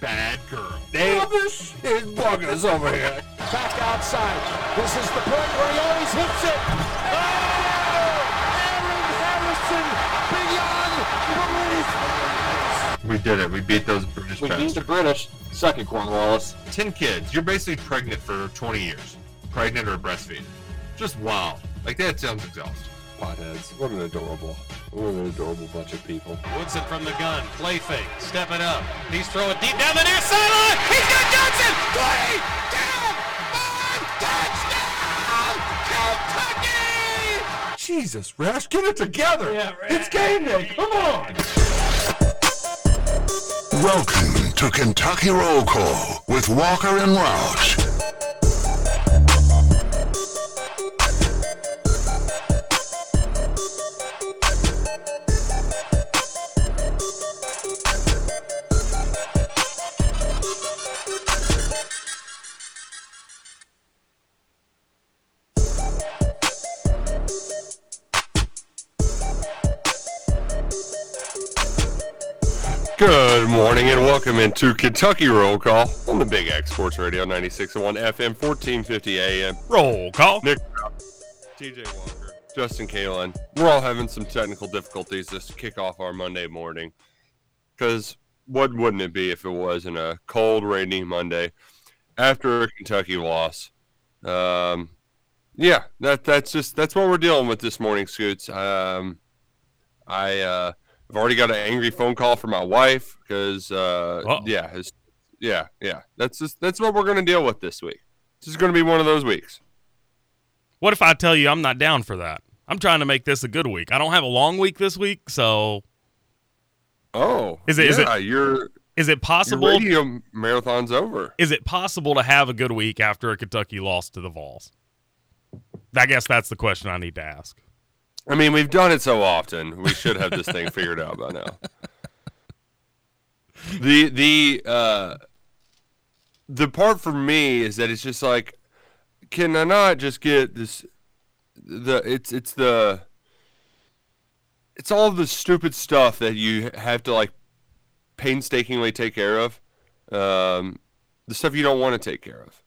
bad girl. They Rubbish is buggers over here. Back outside. This is the point where he always hits it. Oh! Aaron Harrison beyond belief. We did it. We beat those British We beat the British. Suck it, Cornwallis. Ten kids. You're basically pregnant for 20 years. Pregnant or breastfeeding. Just wow. Like that sounds exhausting. Potheads. What an adorable, what an adorable bunch of people. Woodson from the gun, play fake, step it up. He's throwing deep down the near sideline. He's got Johnson. Three, down, five, touchdown, Kentucky! Jesus, Rash, get it together. Yeah, Rash. It's game day. Come on. Welcome to Kentucky Roll Call with Walker and Roush. Good morning and welcome into Kentucky Roll Call on the Big X Sports Radio 96.1 FM 1450 AM. Roll call. Nick, TJ Walker, Justin Kalen. We're all having some technical difficulties this to kick off our Monday morning. Because what wouldn't it be if it wasn't a cold, rainy Monday after a Kentucky loss? Um, yeah, that that's just that's what we're dealing with this morning, Scoots. Um, I uh, I've already got an angry phone call from my wife because uh, yeah, yeah, yeah. That's just that's what we're gonna deal with this week. This is gonna be one of those weeks. What if I tell you I'm not down for that? I'm trying to make this a good week. I don't have a long week this week, so Oh, Is it- is it- yeah, your is it your possible? radio marathon's over? Is it possible to have a good week after a Kentucky loss to the Vols? I guess that's the question I need to ask. I mean, we've done it so often. We should have this thing figured out by now. The the uh the part for me is that it's just like can I not just get this the it's it's the it's all the stupid stuff that you have to like painstakingly take care of. Um the stuff you don't want to take care of.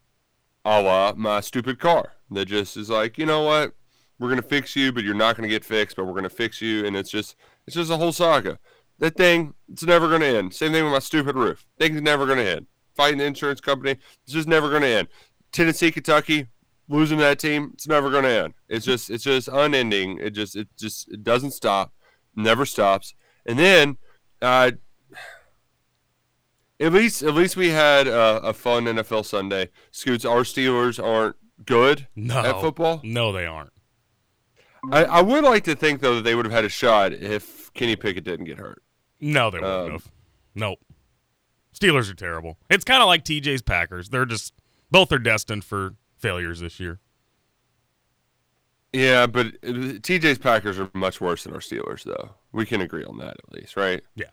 A la my stupid car that just is like, you know what? We're gonna fix you, but you're not gonna get fixed, but we're gonna fix you, and it's just it's just a whole saga. That thing, it's never gonna end. Same thing with my stupid roof. Thing's never gonna end. Fighting the insurance company, it's just never gonna end. Tennessee, Kentucky, losing that team, it's never gonna end. It's just it's just unending. It just it just it doesn't stop, never stops. And then, uh, at least at least we had a, a fun NFL Sunday. Scoots, our Steelers aren't good No, at football. no, they aren't. I, I would like to think though that they would have had a shot if Kenny Pickett didn't get hurt. No, they wouldn't Um, have. Nope. Steelers are terrible. It's kind of like TJ's Packers. They're just both are destined for failures this year. Yeah, but TJ's Packers are much worse than our Steelers, though. We can agree on that at least, right? Yeah,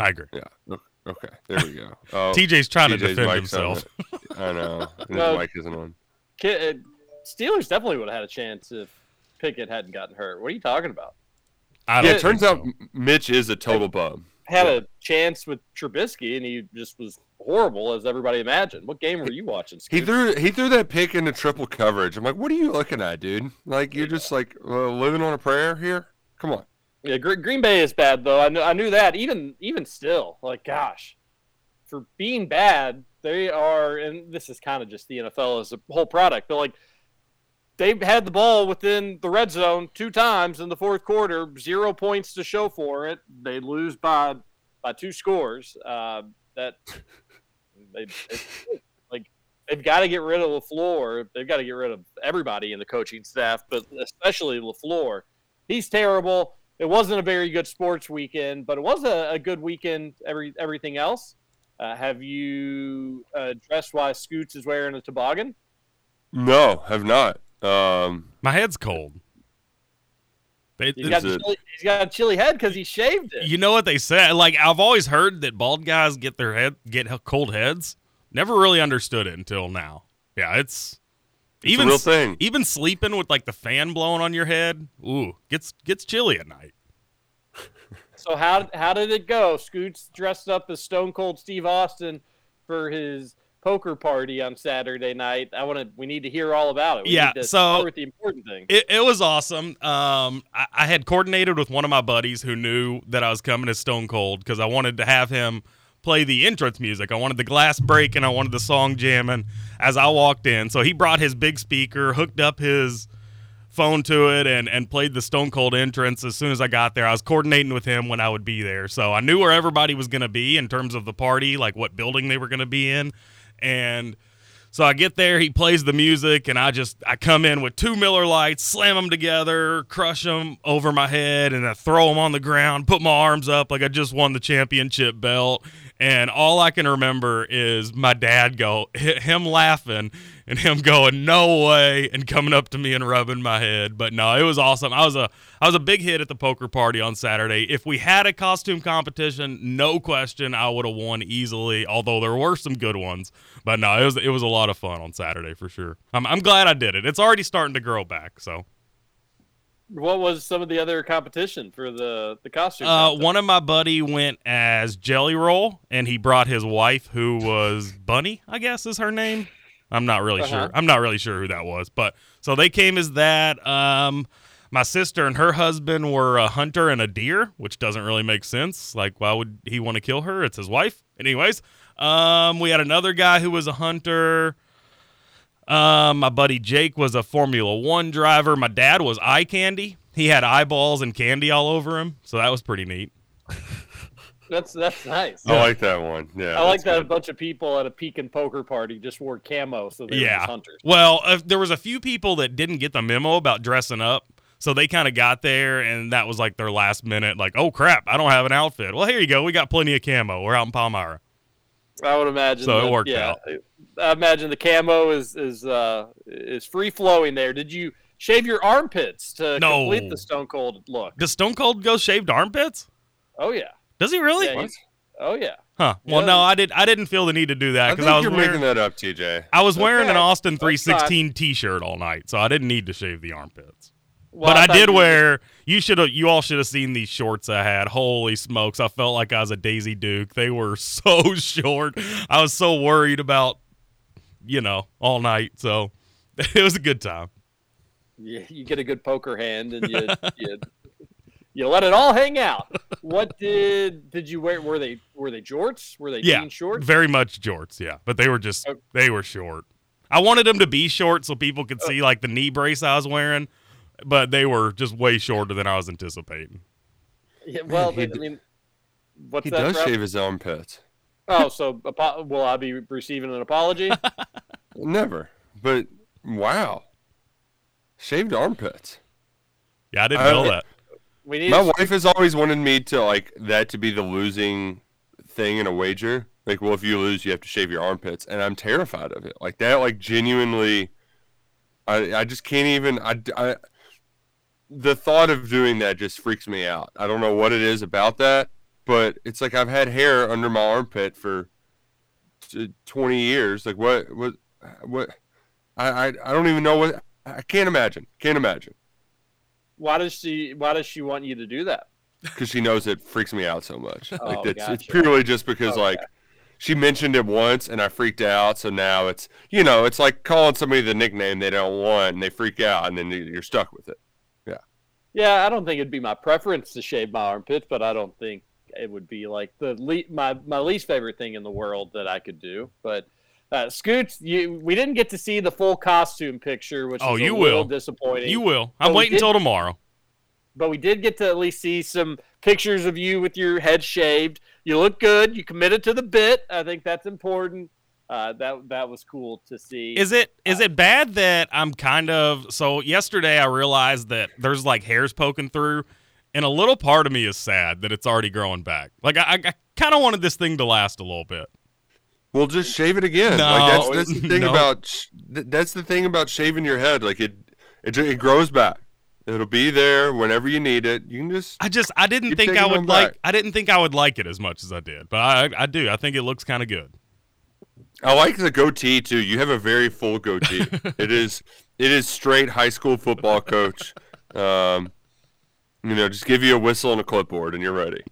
I agree. Yeah. Okay, there we go. Oh, TJ's trying to TJ's defend mic's on himself. I know. His No. mic isn't on. Uh, Steelers definitely would have had a chance if Pickett hadn't gotten hurt. What are you talking about? I Yeah, don't it turns think out Mitch is a total bum. Had a chance with Trubisky, and he just was horrible, as everybody imagined. What game were you watching? He threw he threw that pick into triple coverage. I'm like, what are you looking at, dude? Like you're just like uh, living on a prayer here. Come on. Yeah, Gre- Green Bay is bad though. I knew, I knew that. Even even still, like gosh, for being bad, they are. And this is kind of just the NFL as a whole product, but like they've had the ball within the red zone two times in the fourth quarter, zero points to show for it. They lose by by two scores. Uh, that they, they like they've got to get rid of LaFleur. They've got to get rid of everybody in the coaching staff, but especially LaFleur. He's terrible. It wasn't a very good sports weekend, but it was a, a good weekend. Every everything else, Uh, have you uh, dressed why Scoots is wearing a toboggan? No, have not. Um, My head's cold. They, He's got, Is chilly, he's got a chilly head because he shaved it. you know what they say? Like I've always heard that bald guys get their head get cold heads. Never really understood it until now. Yeah, it's It's a even real thing. Even sleeping with like the fan blowing on your head, ooh, gets gets chilly at night. So how how did it go? Scoots dressed up as Stone Cold Steve Austin for his poker party on Saturday night. I want to. We need to hear all about it. We Yeah, to so- with the important thing. It, it was awesome. Um, I, I had coordinated with one of my buddies who knew that I was coming as Stone Cold because I wanted to have him play the entrance music. I wanted the glass break and I wanted the song jamming as I walked in. So he brought his big speaker, hooked up his phone to it, and and played the Stone Cold entrance as soon as I got there. I was coordinating with him when I would be there, so I knew where everybody was going to be in terms of the party, like what building they were going to be in, and. So I get there, he plays the music, and I just I come in with two Miller Lites, slam them together, crush them over my head, and I throw them on the ground, put my arms up like I just won the championship belt. And all I can remember is my dad go, him laughing, and him going, "No way!" and coming up to me and rubbing my head. But no, it was awesome. I was a I was a big hit at the poker party on Saturday. If we had a costume competition, no question, I would have won easily. Although there were some good ones, but no, it was it was a lot of fun on Saturday for sure. I'm I'm glad I did it. It's already starting to grow back. So What was some of the other competition for the the costume? uh, one of my buddy went as Jelly Roll, and he brought his wife, who was Bunny, I guess is her name. I'm not really Uh-huh. sure. I'm not really sure who that was, but so they came as that. Um, my sister and her husband were a hunter and a deer, which doesn't really make sense. Like, why would he want to kill her? It's his wife. Anyways, um, we had another guy who was a hunter. Um, my buddy Jake was a Formula One driver. My dad was eye candy. He had eyeballs and candy all over him, so that was pretty neat. That's that's nice. I like that one. Yeah, I like that's that a bunch of people at a pecan poker party just wore camo, so they yeah. just hunters. Well, uh, there was a few people that didn't get the memo about dressing up, so they kind of got there, and that was like their last minute. Like, oh crap, I don't have an outfit. Well, here you go. We got plenty of camo. We're out in Palmyra. I would imagine. So it worked yeah, out. I imagine the camo is is uh, is free flowing there. Did you shave your armpits to No. complete the Stone Cold look? Does Stone Cold go shaved armpits? Oh yeah. Does he really? Yeah, he's- oh yeah. Huh. Well, Yeah. no, I did. I didn't feel the need to do that because think I, was you're wearing. making that up, TJ. I was wearing an Austin 316 T-shirt all night, so I didn't need to shave the armpits. Well, but I, thought did you- wear. You should have. You all should have seen these shorts I had. Holy smokes! I felt like I was a Daisy Duke. They were so short. I was so worried about, you know, all night. So it was a good time. You, you get a good poker hand and you you, you let it all hang out. What did did you wear? Were they were they jorts? Were they Yeah, jean shorts? very much jorts. Yeah, but they were just Okay. they were short. I wanted them to be short so people could oh. see like the knee brace I was wearing, but they were just way shorter than I was anticipating. Yeah, well, he I d- mean, what's He that? does Trev? shave his armpits. Oh, so apo- will I be receiving an apology? Never. But wow, shaved armpits. Yeah, I didn't I- know that. We need. My to- wife has always wanted me to like that to be the losing thing in a wager. Like, well, if you lose, you have to shave your armpits, and I'm terrified of it. Like that, like genuinely, I I just can't even. I, I the thought of doing that just freaks me out. I don't know what it is about that, but it's like I've had hair under my armpit for t- 20 years. Like what what what I I, I don't even know what I can't imagine. Can't imagine Why does she? Why does she want you to do that? because she knows it freaks me out so much. Oh, like Oh, that's it's gotcha. purely just because Okay. like she mentioned it once and I freaked out. So now it's you know it's like calling somebody the nickname they don't want and they freak out and then you- you're stuck with it. Yeah. Yeah, I don't think it'd be my preference to shave my armpits, but I don't think it would be like the le- my my least favorite thing in the world that I could do. But uh, Scoots, you we didn't get to see the full costume picture, which Oh, is a you little will. disappointing. You will. I'm But waiting until tomorrow. but we did get to at least see some pictures of you with your head shaved. You look good. You committed to the bit. I think that's important. Uh, that that was cool to see. Is it is it bad that I'm kind of so yesterday I realized that there's like hairs poking through and a little part of me is sad that it's already growing back. Like I, I kind of wanted this thing to last a little bit. Well, just shave it again. No, like that's, that's the thing no. about sh- that's the thing about shaving your head. Like it, it, it grows back. It'll be there whenever you need it. You can just I just I didn't think I would like back. I didn't think I would like it as much as I did, but I I do. I think it looks kind of good. I like the goatee too. You have a very full goatee. it is it is straight high school football coach. Um, you know, just give you a whistle and a clipboard and you're ready.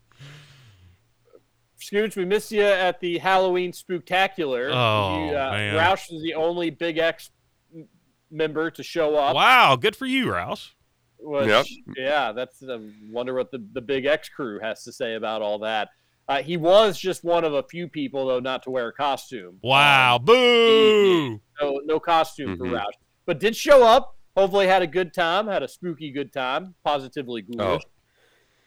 Scooch, we missed you at the Halloween Spooktacular. Oh, you, uh, man. Roush was the only Big X member to show up. Wow, good for you, Roush. Which, Yep. Yeah, that's. I wonder what the, the Big X crew has to say about all that. Uh, he was just one of a few people, though, not to wear a costume. Wow, Um, boo. no, no costume for Mhm. Roush, but did show up. Hopefully, had a good time. Had a spooky good time. Positively ghoulish. Oh.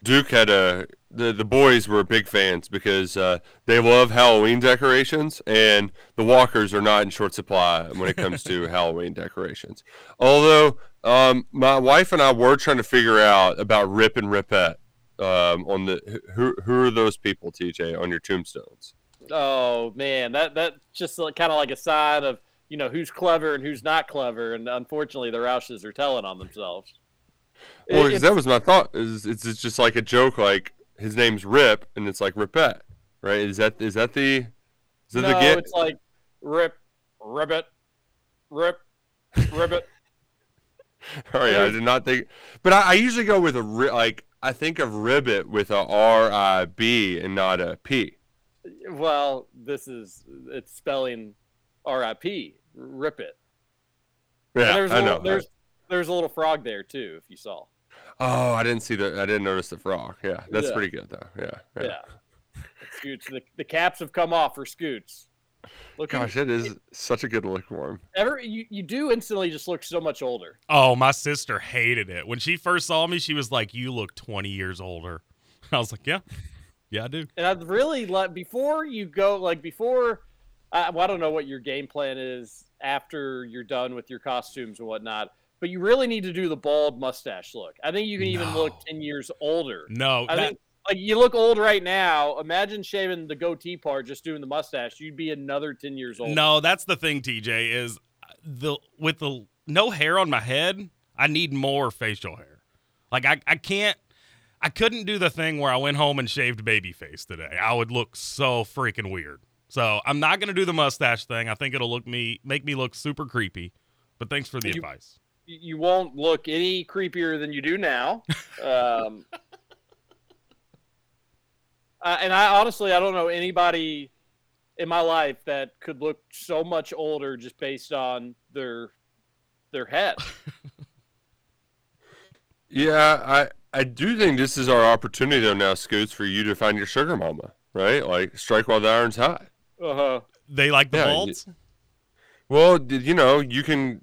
Duke had a the the boys were big fans because uh, they love Halloween decorations, and the Walkers are not in short supply when it comes to Halloween decorations. Although um, my wife and I were trying to figure out about Rip and Ripette um, on the who who are those people, TJ, on your tombstones? Oh man, that that just kind of like a sign of you know who's clever and who's not clever, and unfortunately, the Roushes are telling on themselves. Well, It- that was my thought. Is it's, it's just like a joke, like his name's Rip, and it's like Ripette, right? Is that is that the is that no, the get? it's like rip, ribbit, rip, ribbit. Oh yeah, I did not think. But I, I usually go with a ri- like I think of ribbit with a R I B and not a P. well, this is it's spelling R.I.P. Rip it. And Yeah, there's a I little, know. There's there's a little frog there too, if you saw. Oh, I didn't see the. I didn't notice the frog. Yeah, that's Yeah. pretty good though. Yeah. Yeah. Yeah. Scoots, the, the caps have come off for Scoots. Look, Gosh, it is such a good look for him. ever you, you do instantly just look so much older. Oh, my sister hated it. When she first saw me, she was like, "You look 20 years older." I was like, "Yeah. Yeah, I do." And I'd really like before you go, like before, I, well, I don't know what your game plan is after you're done with your costumes and whatnot, but you really need to do the bald mustache look. I think you can even look ten years older. No, I that- think like you look old right now. Imagine shaving the goatee part, just doing the mustache. You'd be another ten years old. No, that's the thing, TJ, is the with the no hair on my head, I need more facial hair. Like I, I can't I couldn't do the thing where I went home and shaved baby face today. I would look so freaking weird. So I'm not gonna do the mustache thing. I think it'll look me make me look super creepy. But thanks for the You- advice. you you won't look any creepier than you do now. Um, uh, and I honestly, I don't know anybody in my life that could look so much older just based on their their head. Yeah, I I do think this is our opportunity though now, Scoots, for you to find your sugar mama, right? Like strike while the iron's hot. Uh-huh. They like the Yeah, balds? Well, you know, you can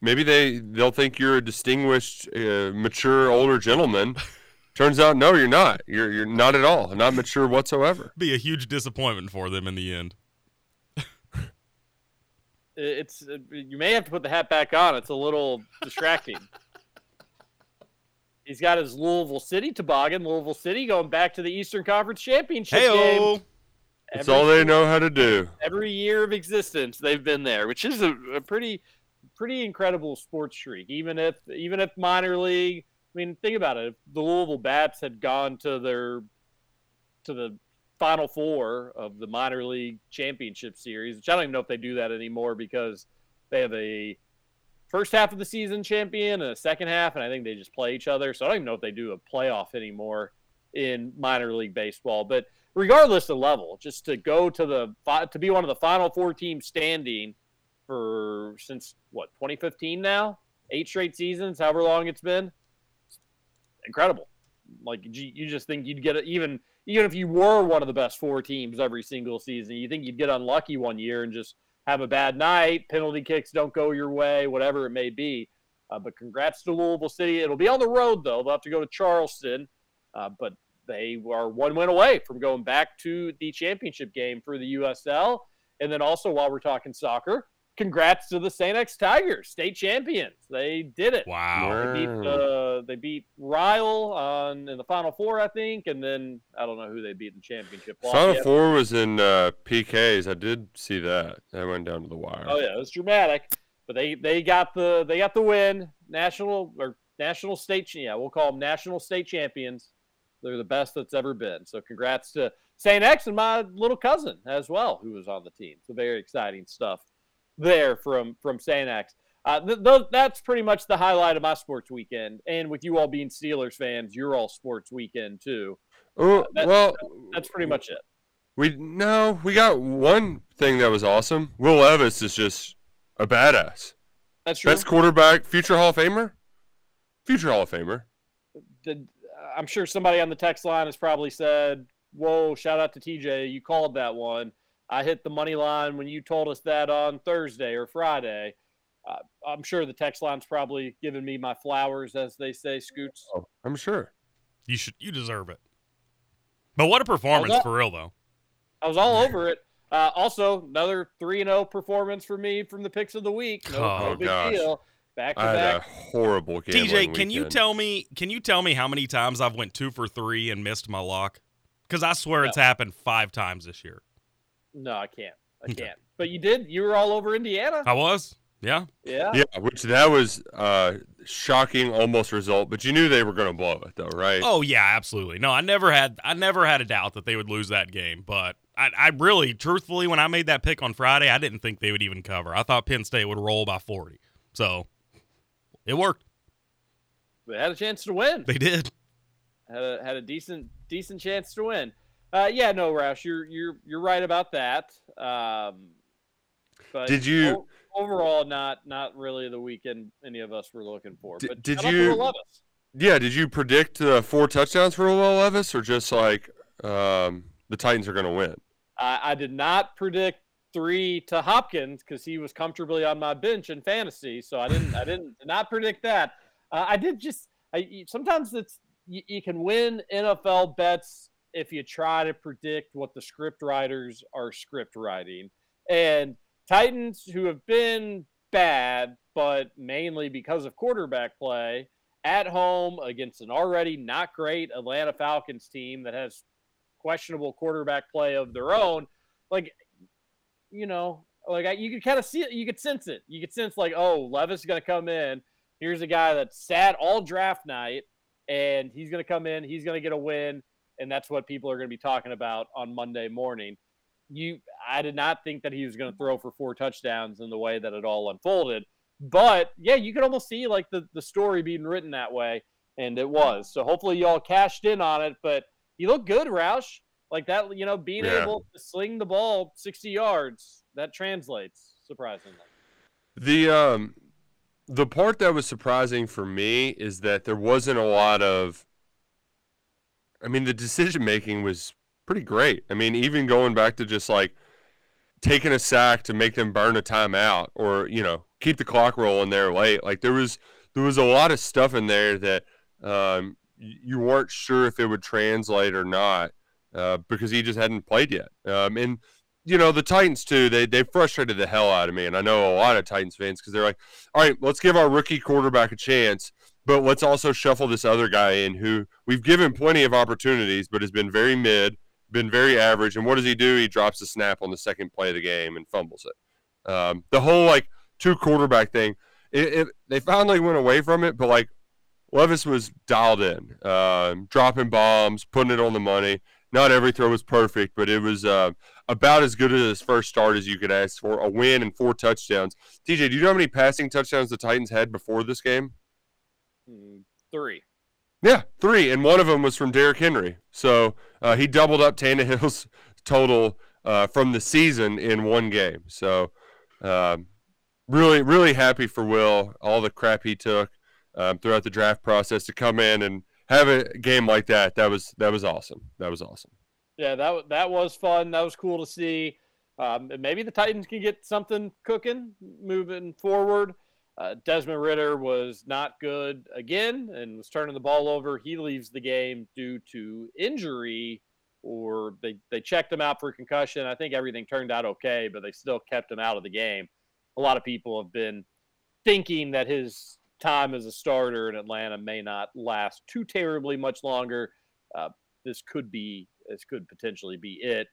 maybe they they'll think you're a distinguished, uh, mature older gentleman. Turns out, no, you're not. You're you're not at all. Not mature whatsoever. Be a huge disappointment for them in the end. It's uh, you may have to put the hat back on. It's a little distracting. He's got his Louisville City toboggan. Louisville City going back to the Eastern Conference Championship game. That's all they know how to do. every year of existence they've been there, which is a, a pretty pretty incredible sports streak. Even if even if minor league, I mean, think about it. If the Louisville Bats had gone to their to the final four of the minor league championship series, which I don't even know if they do that anymore because they have a first half of the season champion and a second half, and I think they just play each other. So I don't even know if they do a playoff anymore in minor league baseball. But regardless of level, just to go to the to be one of the final four teams standing for since what 2015 now, eight straight seasons, however long it's been, incredible. Like you, you just think you'd get it even even if you were one of the best four teams every single season, you think you'd get unlucky one year and just have a bad night, penalty kicks don't go your way, whatever it may be. Uh, but congrats to Louisville City. It'll be on the road though. They'll have to go to Charleston, uh, but they are one win away from going back to the championship game for the USL. And then also, while we're talking soccer, congrats to the St. X Tigers, state champions. They did it. Wow. They beat uh, they beat Ryle on in the Final Four, I think, and then I don't know who they beat in the championship. Final Lafayette. Four was in uh, PKs. I did see that. That went down to the wire. Oh yeah, it was dramatic. But they they got the they got the win. National or national state yeah, we'll call them national state champions. They're the best that's ever been. So congrats to St. X and my little cousin as well, who was on the team. So very exciting stuff there from from St. X. Uh, th- th- that's pretty much the highlight of my sports weekend. And with you all being Steelers fans, you're all sports weekend too. Oh, that- well, That's pretty much it. we no, we got one thing that was awesome. Will Levis is just a badass. That's true. Best quarterback, future Hall of Famer, future Hall of Famer. the, I'm sure somebody on the text line has probably said, "Whoa, shout out to TJ, you called that one." I hit the money line when you told us that on Thursday or Friday. Uh, I'm sure the text line's probably giving me my flowers, as they say, Scoots. Oh, I'm sure. You should. You deserve it. But what a performance that- for real, though. I was all over it. Uh, also, another three and zero performance for me from the picks of the week. No, no Oh, big gosh. deal. Back to I had a horrible game. TJ, can you tell me? Can you tell me how many times I've went two for three and missed my lock? Because I swear it's happened five times this year. No, I can't. I Okay. can't. But you did. You were all over Indiana. I was. Yeah. Yeah. Yeah, which that was uh shocking almost result, but you knew they were going to blow it though, right? Oh yeah, absolutely. No, I never had. I never had a doubt that they would lose that game. But I, I really, truthfully, when I made that pick on Friday, I didn't think they would even cover. I thought Penn State would roll by forty. So it worked. They had a chance to win. They did. had a had a decent decent chance to win. Uh, yeah, no, Roush, you're you're you're right about that. Um, but Did you- o- overall not not really the weekend any of us were looking for? Did- but did shout you- Yeah, did you predict uh, four touchdowns for Will Levis or just like um the Titans are going to win? I, I did not predict three to Hopkins because he was comfortably on my bench in fantasy, so I didn't I didn't did not predict that. Uh, I did just I sometimes it's you, you can win NFL bets if you try to predict what the script writers are script writing, and Titans who have been bad, but mainly because of quarterback play at home against an already not great Atlanta Falcons team that has questionable quarterback play of their own. Like, you know, like I, you could kind of see it, you could sense it. You could sense like, oh, Levis is going to come in. Here's a guy that sat all draft night, and he's going to come in. He's going to get a win, and that's what people are going to be talking about on Monday morning. You, I did not think that he was going to throw for four touchdowns in the way that it all unfolded. But yeah, you could almost see like the the story being written that way, and it was. So hopefully y'all cashed in on it. But you look good, Roush. Like that, you know, being Yeah. able to sling the ball 60 yards, that translates surprisingly. The um the part that was surprising for me is that there wasn't a lot of I mean the decision making was pretty great. I mean even going back to just like taking a sack to make them burn a timeout or you know keep the clock rolling there late like there was there was a lot of stuff in there that um you weren't sure if it would translate or not uh, because he just hadn't played yet um, and you know the Titans too. They they frustrated the hell out of me, and I know a lot of Titans fans because they're like, all right, let's give our rookie quarterback a chance, but let's also shuffle this other guy in who we've given plenty of opportunities, but has been very mid, been very average. And what does he do? He drops the snap on the second play of the game and fumbles it. Um, the whole like two quarterback thing, it, it, they finally went away from it, but like Levis was dialed in, um, dropping bombs, putting it on the money. Not every throw was perfect, but it was uh, about as good as his first start as you could ask for. A win and four touchdowns. TJ, do you know how many passing touchdowns the Titans had before this game? Hmm, Three. Yeah, three, and one of them was from Derrick Henry. So uh, he doubled up Tannehill's total uh, from the season in one game. So um, really, really happy for Will. All the crap he took um, throughout the draft process to come in and have a game like that. That was that was awesome. That was awesome. Yeah, that that was fun. That was cool to see. Um, maybe the Titans can get something cooking moving forward. Uh, Desmond Ridder was not good again and was turning the ball over. He leaves the game due to injury, or they, they checked him out for concussion. I think everything turned out okay, but they still kept him out of the game. a lot of people have been thinking that his time as a starter in Atlanta may not last too terribly much longer. Uh, this could be this could potentially be it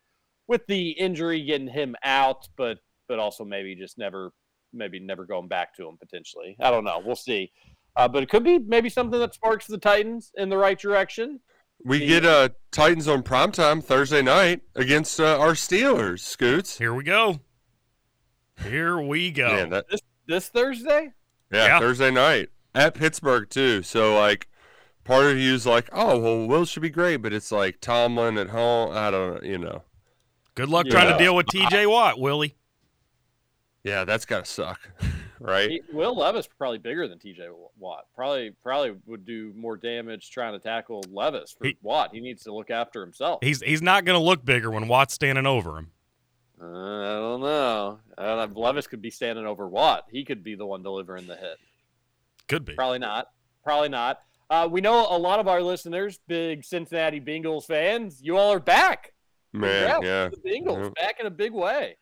with the injury getting him out, but but also maybe just never maybe never going back to him potentially. I don't know. We'll see. Uh, but it could be maybe something that sparks the Titans in the right direction. We The- get uh, Titans on primetime Thursday night against uh, our Steelers, Scoots. Here we go. Here we go. Man, that, This this Thursday? Yeah, Yeah. Thursday night at Pittsburgh too. So like, part of you's like, oh well, Will should be great, but it's like Tomlin at home. I don't know, you know. Good luck Yeah. trying to deal with TJ Watt, Willie. Yeah, that's gotta suck, right? He, Will Levis probably bigger than TJ Watt. Probably probably would do more damage trying to tackle Levis for He- Watt. He needs to look after himself. He's he's not going to look bigger when Watt's standing over him. Uh, I don't know. Uh, Levis could be standing over Watt. He could be the one delivering the hit. Could be. Probably not. Probably not. Uh, we know a lot of our listeners, big Cincinnati Bengals fans. You all are back. Man, yeah. to The Bengals Yeah. back in a big way.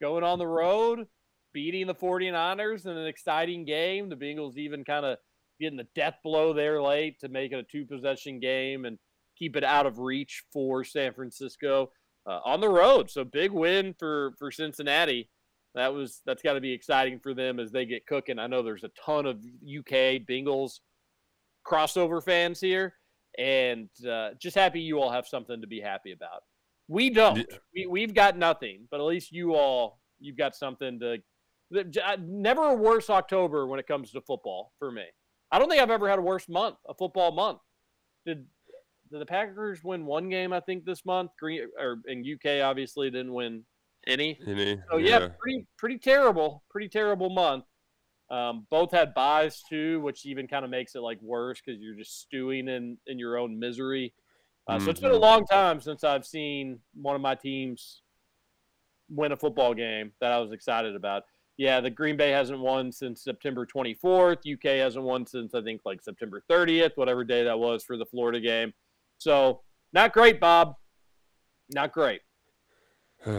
Going on the road, beating the 49ers in an exciting game. The Bengals even kind of getting the death blow there late to make it a two possession game and keep it out of reach for San Francisco uh, on the road. So big win for for Cincinnati. That was that's got to be exciting for them as they get cooking. I know there's a ton of UK Bengals crossover fans here, and uh, just happy you all have something to be happy about. We don't. We, we've got nothing, but at least you all you've got something to. Never a worse October when it comes to football for me. I don't think I've ever had a worse month, a football month. Did did the Packers win one game? I think this month. Green or in UK obviously didn't win any. Any- So yeah, pretty pretty terrible, pretty terrible month. Um, both had buys too, which even kind of makes it like worse because you're just stewing in in your own misery. Uh, So it's been a Mhm. long time since I've seen one of my teams win a football game that I was excited about. Yeah, the Green Bay hasn't won since September 24th. UK hasn't won since I think like September 30th, whatever day that was for the Florida game. So not great, Bob. Not great.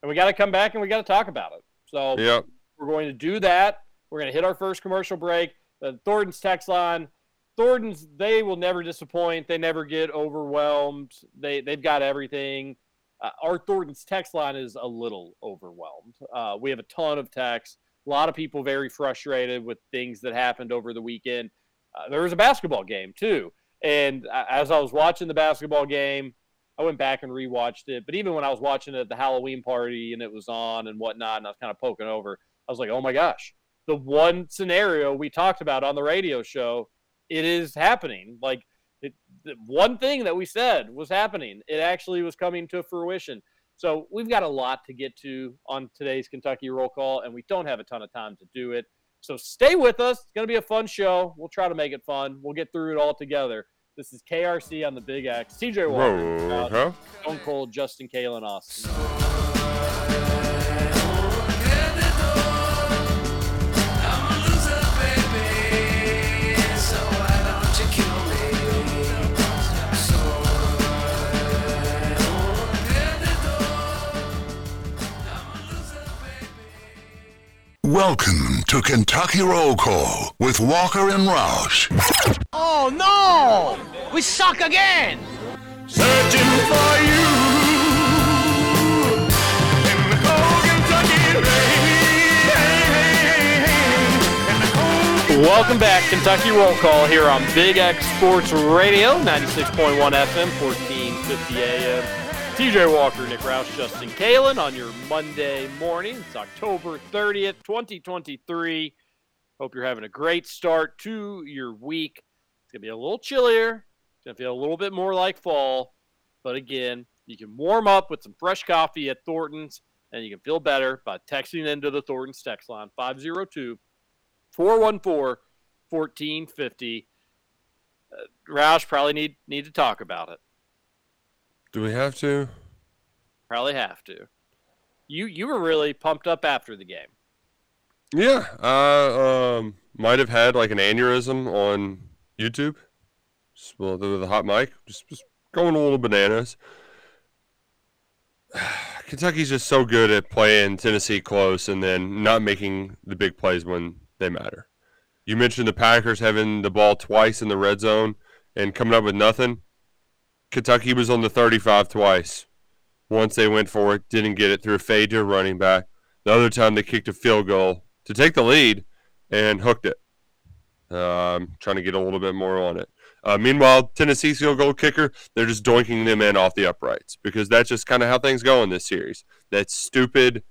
And we got to come back and we got to talk about it. So yep. we're going to do that. We're going to hit our first commercial break. The Thornton's text line. Thornton's, they will never disappoint. They never get overwhelmed. They, they've got everything. Uh, our Thornton's text line is a little overwhelmed. Uh, we have a ton of texts. A lot of people very frustrated with things that happened over the weekend. Uh, there was a basketball game, too. And as I was watching the basketball game, I went back and rewatched it. But even when I was watching it at the Halloween party and it was on and whatnot, and I was kind of poking over, I was like, oh my gosh, the one scenario we talked about on the radio show, it is happening. Like it, the one thing that we said was happening, it actually was coming to fruition. So we've got a lot to get to on today's Kentucky roll call, and we don't have a ton of time to do it. So stay with us. It's going to be a fun show. We'll try to make it fun. We'll get through it all together. This is KRC on the Big X. TJ Walker, Whoa, uh, huh? Stone Cold, Justin Kalen Austin. Welcome to Kentucky Roll Call with Walker and Roush. Oh no! We suck again! Searching for you in the cold Kentucky rain. Welcome back, Kentucky Roll Call here on Big X Sports Radio, 96.1 FM, 1450 AM. TJ Walker, Nick Roush, Justin Kalen on your Monday morning. It's October 30th, 2023. Hope you're having a great start to your week. It's going to be a little chillier. It's going to feel a little bit more like fall. But again, you can warm up with some fresh coffee at Thornton's, and you can feel better by texting into the Thornton's text line 502 414 1450. Uh, Roush probably need need to talk about it. Do we have to? Probably have to. You you were really pumped up after the game. Yeah, I um, might have had like an aneurysm on YouTube. Just, well, with a hot mic, just, just going a little bananas. Kentucky's just so good at playing Tennessee close and then not making the big plays when they matter. You mentioned the Packers having the ball twice in the red zone and coming up with nothing. Kentucky was on the 35 twice. Once they went for it, didn't get it through a fade to a running back. The other time they kicked a field goal to take the lead and hooked it. I'm trying to get a little bit more on it. Uh, meanwhile, Tennessee's field goal kicker, they're just doinking them in off the uprights because that's just kind of how things go in this series. That stupid,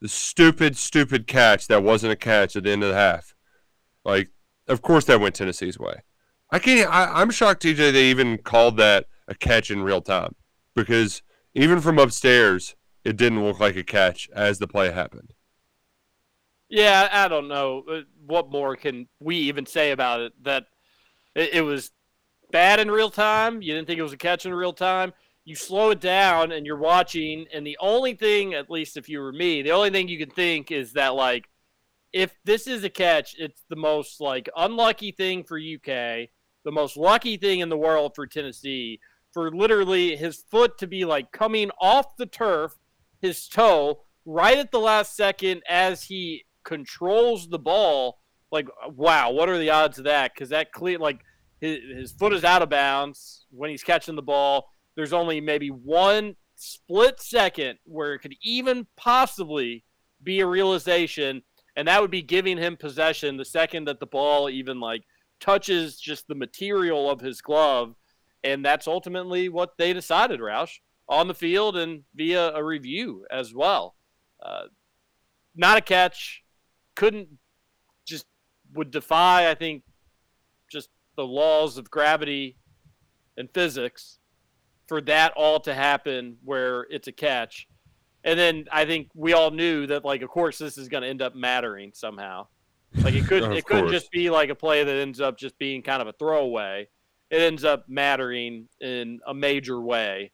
the stupid, stupid catch that wasn't a catch at the end of the half. Like, of course that went Tennessee's way. I can't. I, I'm shocked, TJ. They even called that a catch in real time because even from upstairs, it didn't look like a catch as the play happened. Yeah, I don't know uh, what more can we even say about it. That it, it was bad in real time. You didn't think it was a catch in real time. You slow it down and you're watching, and the only thing, at least if you were me, the only thing you can think is that like, if this is a catch, it's the most like unlucky thing for UK, the most lucky thing in the world for Tennessee, for literally his foot to be like coming off the turf, his toe right at the last second as he controls the ball. Like, wow, what are the odds of that? Because that clear like his, his foot is out of bounds when he's catching the ball. There's only maybe one split second where it could even possibly be a realization, and that would be giving him possession the second that the ball even like touches just the material of his glove. And that's ultimately what they decided, Roush, on the field and via a review as well. Uh, not a catch, couldn't just would defy, I think, just the laws of gravity and physics for that all to happen where it's a catch. And then I think we all knew that, like, of course, this is going to end up mattering somehow. Like it could, it couldn't just be like a play that ends up just being kind of a throwaway. It ends up mattering in a major way.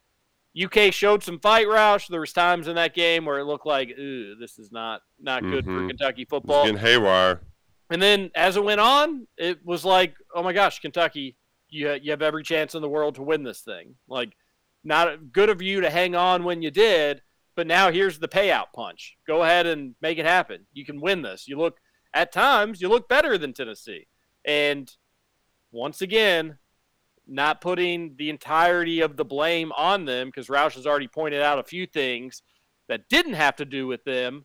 UK showed some fight Roush. There was times in that game where it looked like, ooh, this is not not good Mhm. for Kentucky football. Getting haywire. And then as it went on, it was like, oh my gosh, Kentucky, you you have every chance in the world to win this thing. Like, not good of you to hang on when you did, but now here's the payout punch. Go ahead and make it happen. You can win this. You look at times you look better than Tennessee, and once again, not putting the entirety of the blame on them because Roush has already pointed out a few things that didn't have to do with them,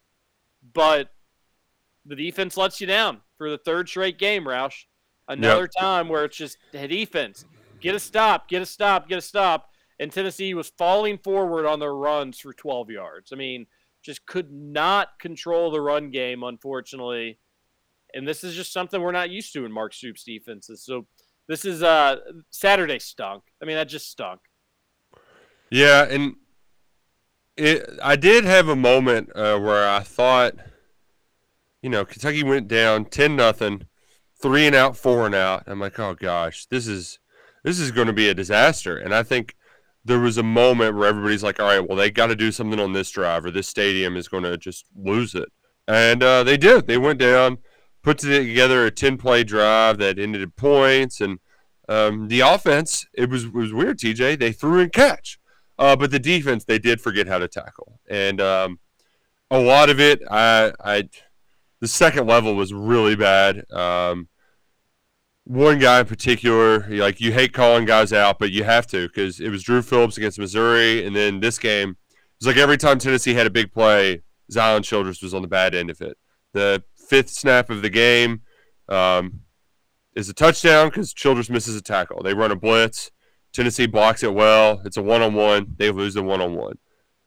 but the defense lets you down for the third straight game, Roush. Another time where it's just the defense. Get a stop, get a stop, get a stop. And Tennessee was falling forward on their runs for 12 yards. I mean, just could not control the run game, unfortunately. And this is just something we're not used to in Mark Stoops defenses. So this is uh Saturday stunk. I mean, that just stunk. Yeah, and it, I did have a moment uh, where I thought, you know, Kentucky went down ten nothing, three and out, four and out. I'm like, oh gosh, this is this is going to be a disaster. And I think there was a moment where everybody's like, all right, well, they got to do something on this drive, or this stadium is going to just lose it. And uh, they did. They went down, put together a ten play drive that ended in points, and um, the offense it was it was weird. TJ they threw and catch. Uh, but the defense, they did forget how to tackle, and um, a lot of it, I, I, the second level was really bad. Um, one guy in particular, like you hate calling guys out, but you have to because it was Drew Phillips against Missouri, and then this game, it was like every time Tennessee had a big play, Zion Childress was on the bad end of it. The fifth snap of the game um, is a touchdown because Childress misses a tackle. They run a blitz. Tennessee blocks it well. It's a one on one. They lose the one on one.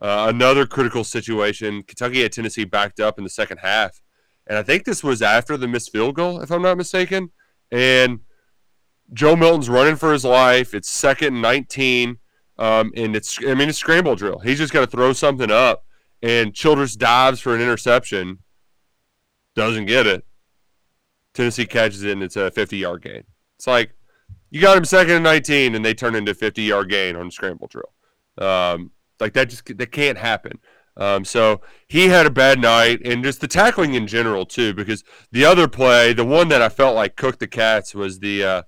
Another critical situation Kentucky had Tennessee backed up in the second half. And I think this was after the missed field goal, if I'm not mistaken. And Joe Milton's running for his life. It's second and 19. Um, and it's, I mean, it's scramble drill. He's just got to throw something up. And Childress dives for an interception, doesn't get it. Tennessee catches it, and it's a 50 yard gain. It's like, you got him second and 19 and they turn into 50 yard gain on scramble drill um, like that just that can't happen um, so he had a bad night and just the tackling in general too because the other play the one that i felt like cooked the cats was the uh,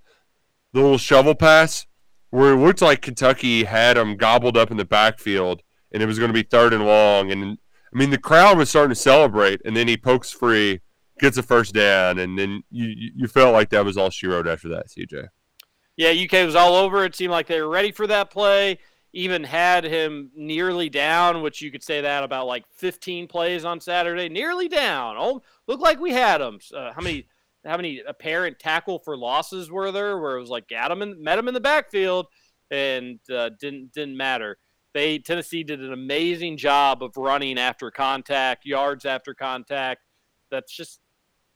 the little shovel pass where it looked like kentucky had him gobbled up in the backfield and it was going to be third and long. And I mean, the crowd was starting to celebrate, and then he pokes free, gets a first down, and then you you felt like that was all she wrote after that, TJ. Yeah, UK was all over. It seemed like they were ready for that play. Even had him nearly down, which you could say that about like 15 plays on Saturday. Nearly down. Oh, looked like we had him. Uh, how many? How many apparent tackle for losses were there? Where it was like got him and met him in the backfield, and uh, didn't didn't matter. They Tennessee did an amazing job of running after contact, yards after contact. That's just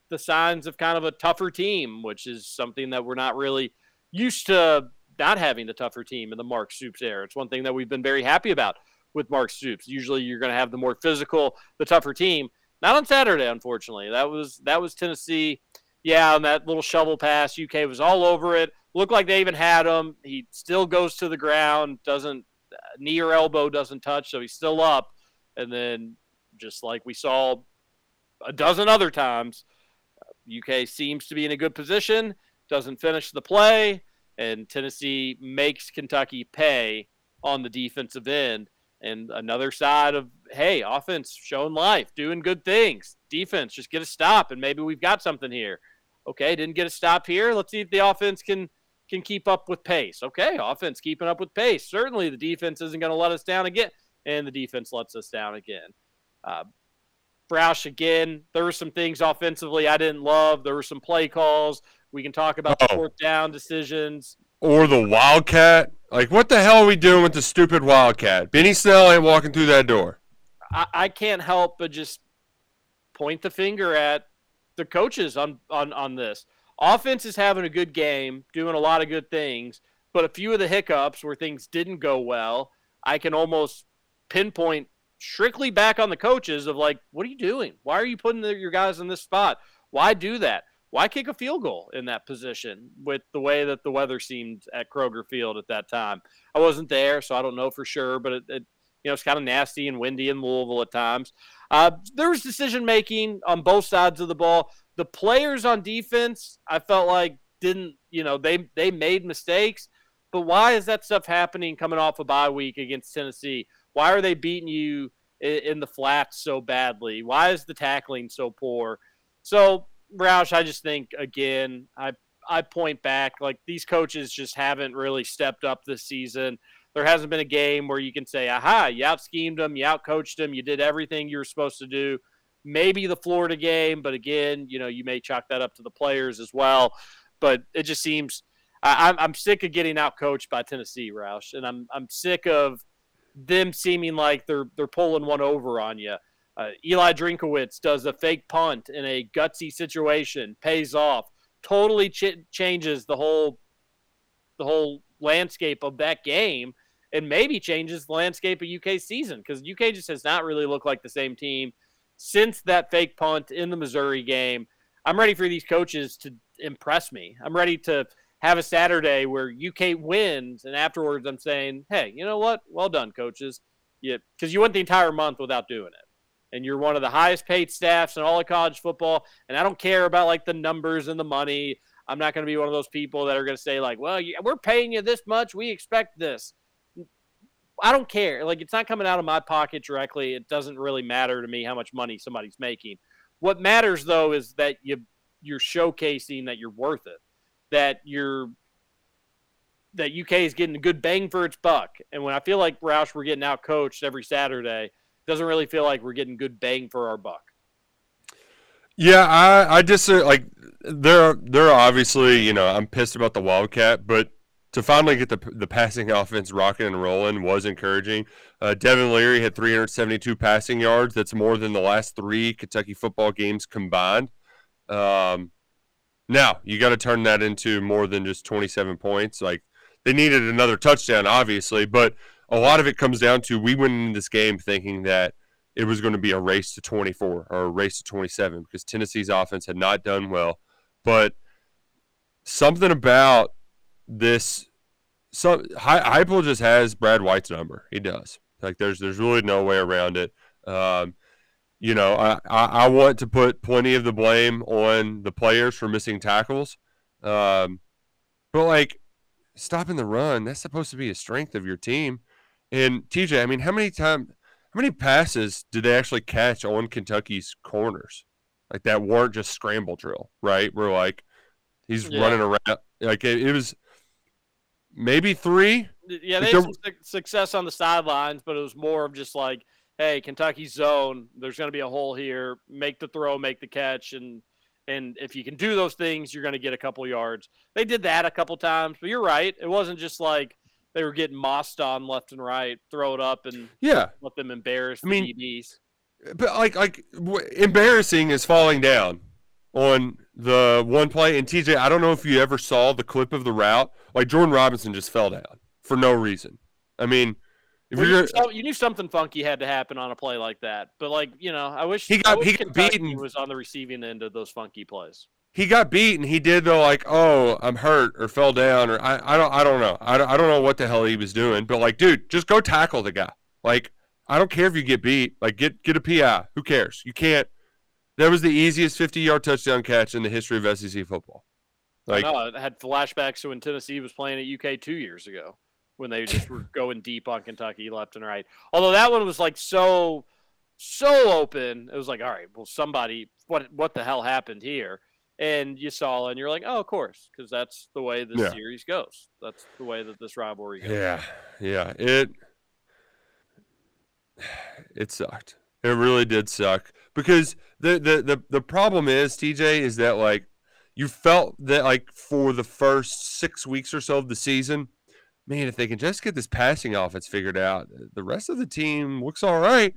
the signs of kind of a tougher team, which is something that we're not really used to not having the tougher team in the Mark Stoops era. It's one thing that we've been very happy about with Mark Stoops. Usually you're going to have the more physical, the tougher team. Not on Saturday, unfortunately. That was that was Tennessee. Yeah, on that little shovel pass, UK was all over it. Looked like they even had him. He still goes to the ground, doesn't knee or elbow doesn't touch, so he's still up. And then, just like we saw a dozen other times, UK seems to be in a good position, doesn't finish the play, and Tennessee makes Kentucky pay on the defensive end. And another side of, hey, offense showing life, doing good things. Defense, just get a stop, and maybe we've got something here. Okay, didn't get a stop here. Let's see if the offense can can keep up with pace. Okay, offense keeping up with pace. Certainly, the defense isn't going to let us down again, and the defense lets us down again. Uh, Roush again. There were some things offensively I didn't love. There were some play calls. We can talk about oh. the fourth down decisions. Or the Wildcat. Like, what the hell are we doing with the stupid Wildcat? Benny Snell ain't walking through that door. I, I can't help but just point the finger at the coaches on, on, on this offense is having a good game, doing a lot of good things, but a few of the hiccups where things didn't go well, I can almost pinpoint strictly back on the coaches of like, what are you doing? Why are you putting the, your guys in this spot? Why do that? Why kick a field goal in that position with the way that the weather seemed at Kroger Field at that time? I wasn't there, so I don't know for sure, but it, it you know, it's kind of nasty and windy in Louisville at times. Uh, there was decision making on both sides of the ball. The players on defense, I felt like didn't, you know, they they made mistakes. But why is that stuff happening coming off a bye week against Tennessee? Why are they beating you in, in the flats so badly? Why is the tackling so poor? So, Roush, I just think again, I I point back like these coaches just haven't really stepped up this season. There hasn't been a game where you can say, "Aha, you out schemed them, you out coached them, you did everything you were supposed to do." Maybe the Florida game, but again, you know, you may chalk that up to the players as well. But it just seems I, I'm sick of getting out coached by Tennessee, Roush, and I'm I'm sick of them seeming like they're they're pulling one over on you. Uh, Eli Drinkwitz does a fake punt in a gutsy situation, pays off, totally ch- changes the whole the whole landscape of that game, and maybe changes the landscape of UK season because UK just has not really looked like the same team since that fake punt in the Missouri game. I'm ready for these coaches to impress me. I'm ready to have a Saturday where UK wins, and afterwards I'm saying, hey, you know what? Well done, coaches. Because you went the entire month without doing it, and you're one of the highest paid staffs in all of college football. And I don't care about like the numbers and the money. I'm not going to be one of those people that are going to say like, well, we're paying you this much, we expect this. I don't care. Like it's not coming out of my pocket directly. It doesn't really matter to me how much money somebody's making. What matters though is that you you're showcasing that you're worth it. That you're that UK is getting a good bang for its buck. And when I feel like Roush we're getting out coached every Saturday, doesn't really feel like we're getting good bang for our buck. Yeah, I I just like they're they're obviously you know I'm pissed about the Wildcat, but to finally get the the passing offense rocking and rolling was encouraging. Uh, Devin Leary had 372 passing yards. That's more than the last three Kentucky football games combined. Um, now you got to turn that into more than just 27 points. Like they needed another touchdown, obviously, but a lot of it comes down to we went in this game thinking that it was going to be a race to 24 or a race to 27 because Tennessee's offense had not done well, but something about this so Heupel just has Brad White's number. He does. Like there's there's really no way around it. Um, you know, I, I, I, want to put plenty of the blame on the players for missing tackles. Um, but like stopping the run, that's supposed to be a strength of your team. And TJ, I mean, how many times, how many passes did they actually catch on Kentucky's corners? Like that weren't just scramble drill, right? Where like he's Yeah. running around. Like it, it was maybe three. Yeah, Like they had some suc- success on the sidelines, but it was more of just like, hey, Kentucky zone. There's going to be a hole here. Make the throw, make the catch, and and if you can do those things, you're going to get a couple yards. They did that a couple times, but you're right. It wasn't just like they were getting mossed on left and right. Throw it up and Yeah, let them embarrass I mean, DBs. but like like w- embarrassing is falling down on the one play. And TJ, I don't know if you ever saw the clip of the route. Like Jordan Robinson just fell down for no reason. I mean, if Well, you're you, knew, you knew something funky had to happen on a play like that, but like you know, I wish He got- wish he got Kentucky beaten. was on the receiving end of those funky plays. he got beaten. he did though, like oh i'm hurt or fell down or i, I don't i don't know I don't, I don't know what the hell he was doing but like dude just go tackle the guy like i don't care if you get beat like get get a pi who cares you can't that was the easiest 50 yard touchdown catch in the history of sec football like I know, I had flashbacks to when Tennessee was playing at UK two years ago when they just were going deep on Kentucky left and right. Although that one was like so so open, it was like, all right, well, somebody, what what the hell happened here? And you saw, and you're like, oh, of course, because that's the way this Yeah. series goes. That's the way that this rivalry goes. Yeah, yeah. It it sucked. It really did suck because the the the the problem is TJ is that like you felt that like for the first six weeks or so of the season, man, if they can just get this passing offense figured out, the rest of the team looks all right.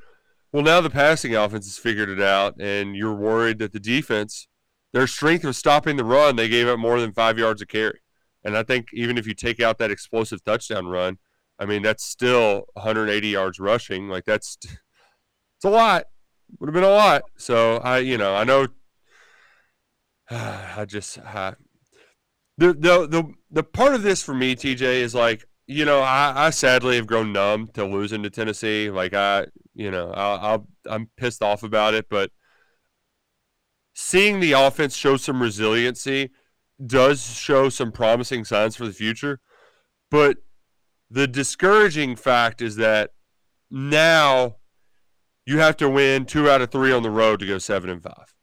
Well, now the passing offense has figured it out, and you're worried that the defense, their strength of stopping the run. They gave up more than five yards a carry. And I think even if you take out that explosive touchdown run, I mean that's still 180 yards rushing. Like that's it's a lot. Would have been a lot. So I, you know, I know. I just I, the the the the part of this for me, TJ, is like you know I, I sadly have grown numb to losing to Tennessee. Like I, you know, I, I'll I'm pissed off about it, but seeing the offense show some resiliency does show some promising signs for the future. But the discouraging fact is that now you have to win two out of three on the road to go seven and five.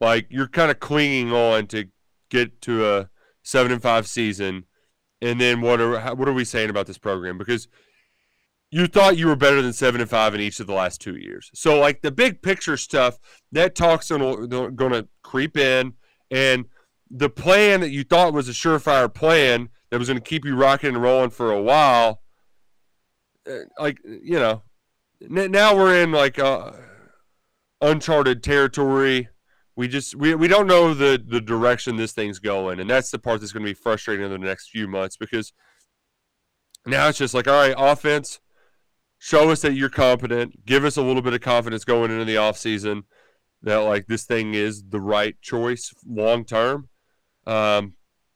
Like you're kind of clinging on to get to a seven and five season, and then what are what are we saying about this program? Because you thought you were better than seven and five in each of the last two years. So like the big picture stuff that talk's gonna gonna creep in, and the plan that you thought was a surefire plan that was going to keep you rocking and rolling for a while, uh, like you know, now we're in like uh, uncharted territory. We just we, we don't know the the direction this thing's going, and that's the part that's going to be frustrating in the next few months because now it's just like all right, offense, show us that you're competent, give us a little bit of confidence going into the offseason that like this thing is the right choice long term. Um,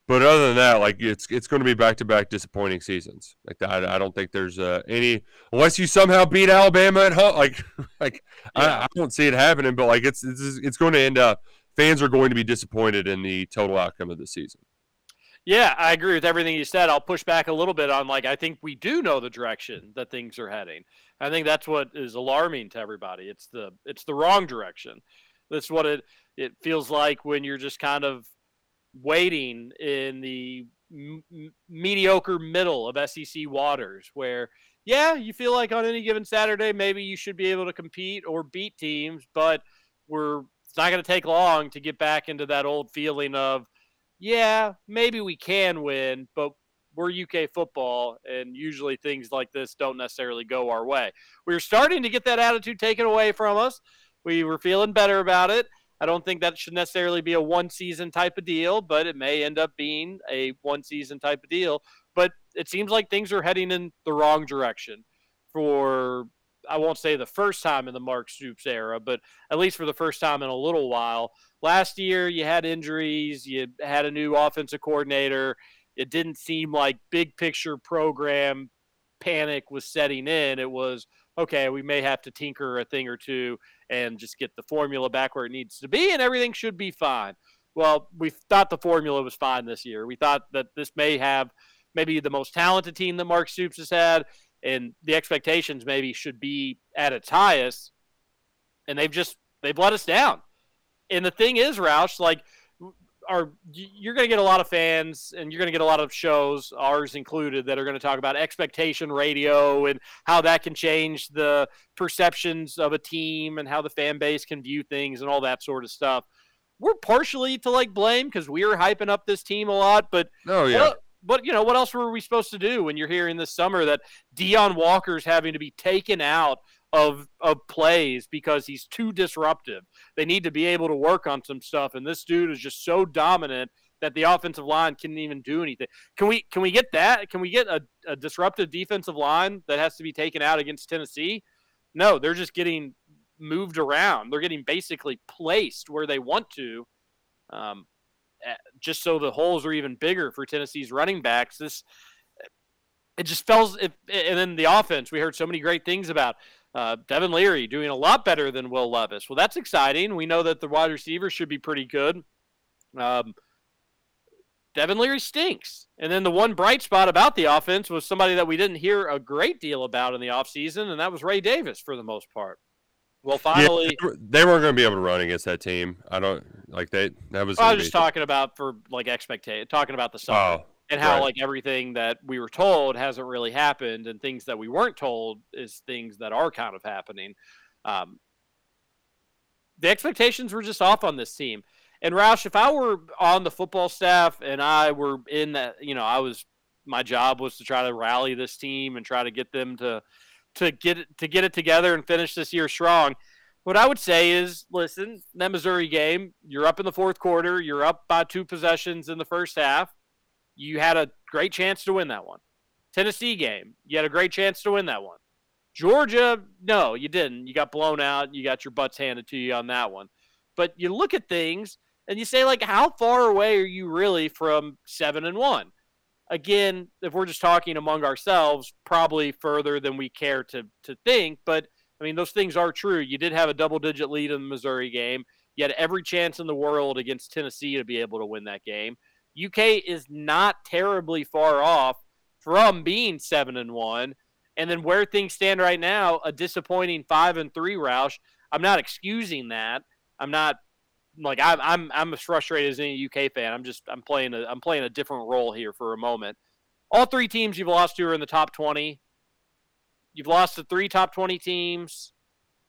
but other than that, like it's it's going to be back to back disappointing seasons. Like that, I don't think there's uh, any unless you somehow beat Alabama at home. Like like I, I don't see it happening. But like it's it's it's going to end up fans are going to be disappointed in the total outcome of the season. Yeah, I agree with everything you said. I'll push back a little bit on like I think we do know the direction that things are heading. I think that's what is alarming to everybody. It's the it's the wrong direction. That's what it it feels like when you're just kind of waiting in the m- mediocre middle of SEC waters where yeah, you feel like on any given Saturday maybe you should be able to compete or beat teams, but we're it's not going to take long to get back into that old feeling of yeah, maybe we can win, but we're UK football, and usually things like this don't necessarily go our way. We were starting to get that attitude taken away from us. We were feeling better about it. I don't think that should necessarily be a one season type of deal, but it may end up being a one season type of deal. But it seems like things are heading in the wrong direction for, I won't say the first time in the Mark Stoops era, but at least for the first time in a little while. Last year, you had injuries, you had a new offensive coordinator. It didn't seem like big picture program panic was setting in. It was, okay, we may have to tinker a thing or two and just get the formula back where it needs to be, and everything should be fine. Well, we thought the formula was fine this year. We thought that this may have maybe the most talented team that Mark Stoops has had, and the expectations maybe should be at its highest, and they've just they've let us down. And the thing is, Roush, like are you're going to get a lot of fans and you're going to get a lot of shows ours included that are going to talk about expectation radio and how that can change the perceptions of a team and how the fan base can view things and all that sort of stuff we're partially to like blame because we were hyping up this team a lot but Oh yeah. but you know what else were we supposed to do when you're hearing this summer that Deone Walker's having to be taken out of of plays because he's too disruptive. They need to be able to work on some stuff, and this dude is just so dominant that the offensive line couldn't even do anything. Can we can we get that? Can we get a, a disruptive defensive line that has to be taken out against Tennessee? No, they're just getting moved around. They're getting basically placed where they want to. Um, eh, just so the holes are even bigger for Tennessee's running backs. This it just feels. It, and then the offense, we heard so many great things about uh, Devin Leary doing a lot better than Will Levis. Well, that's exciting. We know that the wide receivers should be pretty good. Um, Devin Leary stinks. And then the one bright spot about the offense was somebody that we didn't hear a great deal about in the offseason, and that was Ray Davis for the most part. Well, finally, yeah, they were- they weren't going to be able to run against that team. I don't like they. That was. I was just talking about for like expectation, talking about the summer. Oh, and how right. like everything that we were told hasn't really happened and things that we weren't told is things that are kind of happening. Um, the expectations were just off on this team. And roush if i were on the football staff and i were in that you know i was my job was to try to rally this team and try to get them to to get it to get it together and finish this year strong what I would say is, listen, that Missouri game, you're up in the fourth quarter, you're up by two possessions in the first half you had a great chance to win that one. Tennessee game, you had a great chance to win that one. Georgia, no, you didn't. You got blown out. You got your butts handed to you on that one. But you look at things and you say, like, how far away are you really from seven and one? Again, if we're just talking among ourselves, probably further than we care to to think. But I mean, those things are true. You did have a double digit lead in the Missouri game. You had every chance in the world against Tennessee to be able to win that game. UK is not terribly far off from being seven and one. And then where things stand right now, a disappointing five and three Roush. I'm not excusing that. I'm not like I'm I'm I'm as frustrated as any UK fan. I'm just I'm playing a I'm playing a different role here for a moment. All three teams you've lost to are in the top twenty. You've lost to three top twenty teams.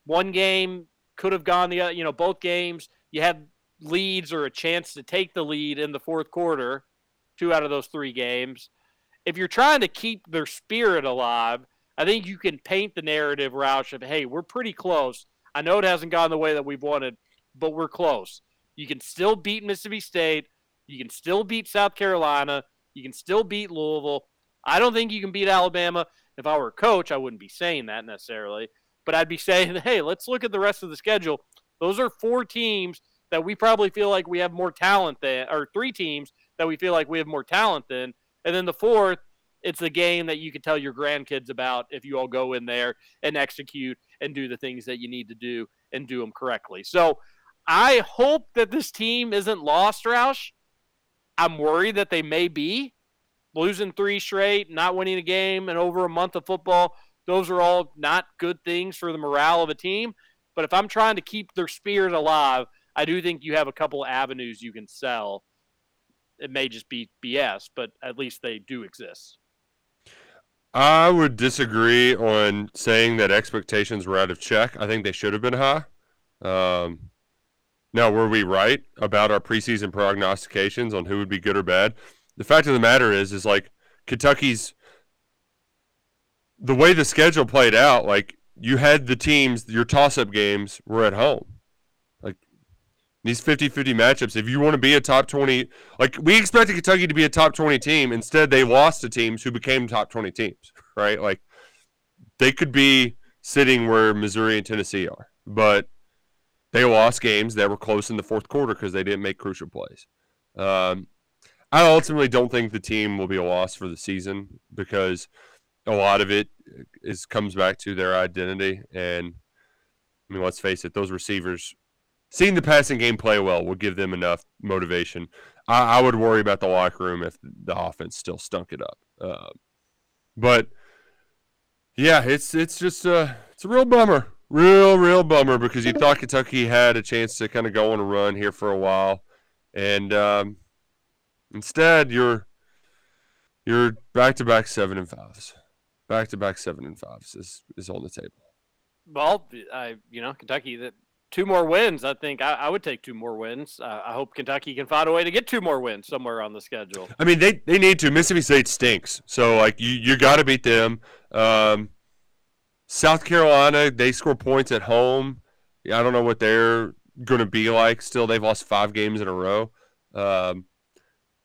One game could have gone the other. You know, both games you had leads or a chance to take the lead in the fourth quarter, two out of those three games. If you're trying to keep their spirit alive, I think you can paint the narrative, Roush, of hey, we're pretty close. I know it hasn't gone the way that we've wanted, but we're close. You can still beat Mississippi State. You can still beat South Carolina. You can still beat Louisville. I don't think you can beat Alabama. If I were a coach, I wouldn't be saying that necessarily, but I'd be saying, hey, let's look at the rest of the schedule. Those are four teams that we probably feel like we have more talent than, or three teams that we feel like we have more talent than. And then the fourth, it's the game that you can tell your grandkids about if you all go in there and execute and do the things that you need to do and do them correctly. So I hope that this team isn't lost, Roush. I'm worried that they may be losing three straight, not winning a game, and over a month of football. Those are all not good things for the morale of a team. But if I'm trying to keep their spirit alive, I do think you have a couple avenues you can sell. It may just be BS, but at least they do exist. I would disagree on saying that expectations were out of check. I think they should have been high. Um, now, were we right about our preseason prognostications on who would be good or bad? The fact of the matter is, is like Kentucky's the way the schedule played out. Like you had the teams, your toss-up games were at home. These 50-50 matchups, if you want to be a top 20, like we expected Kentucky to be a top 20 team. Instead, they lost to teams who became top 20 teams, right? Like they could be sitting where Missouri and Tennessee are, but they lost games that were close in the fourth quarter because they didn't make crucial plays. Um, I ultimately don't think the team will be a loss for the season because a lot of it is comes back to their identity. And I mean, let's face it, those receivers seeing the passing game play well will give them enough motivation. I, I would worry about the locker room if the offense still stunk it up. Uh, but Yeah, it's it's just uh it's a real bummer. Real, real bummer because you thought Kentucky had a chance to kind of go on a run here for a while. And um, instead you're you're back to back seven and fives. Back to back seven and fives is, is on the table. Well, I you know Kentucky that two more wins. I think I, I would take two more wins. Uh, I hope Kentucky can find a way to get two more wins somewhere on the schedule. I mean, they, they need to. Mississippi State stinks, so like you you got to beat them. Um, South Carolina, they score points at home. I don't know what they're going to be like. Still, they've lost five games in a row. Um,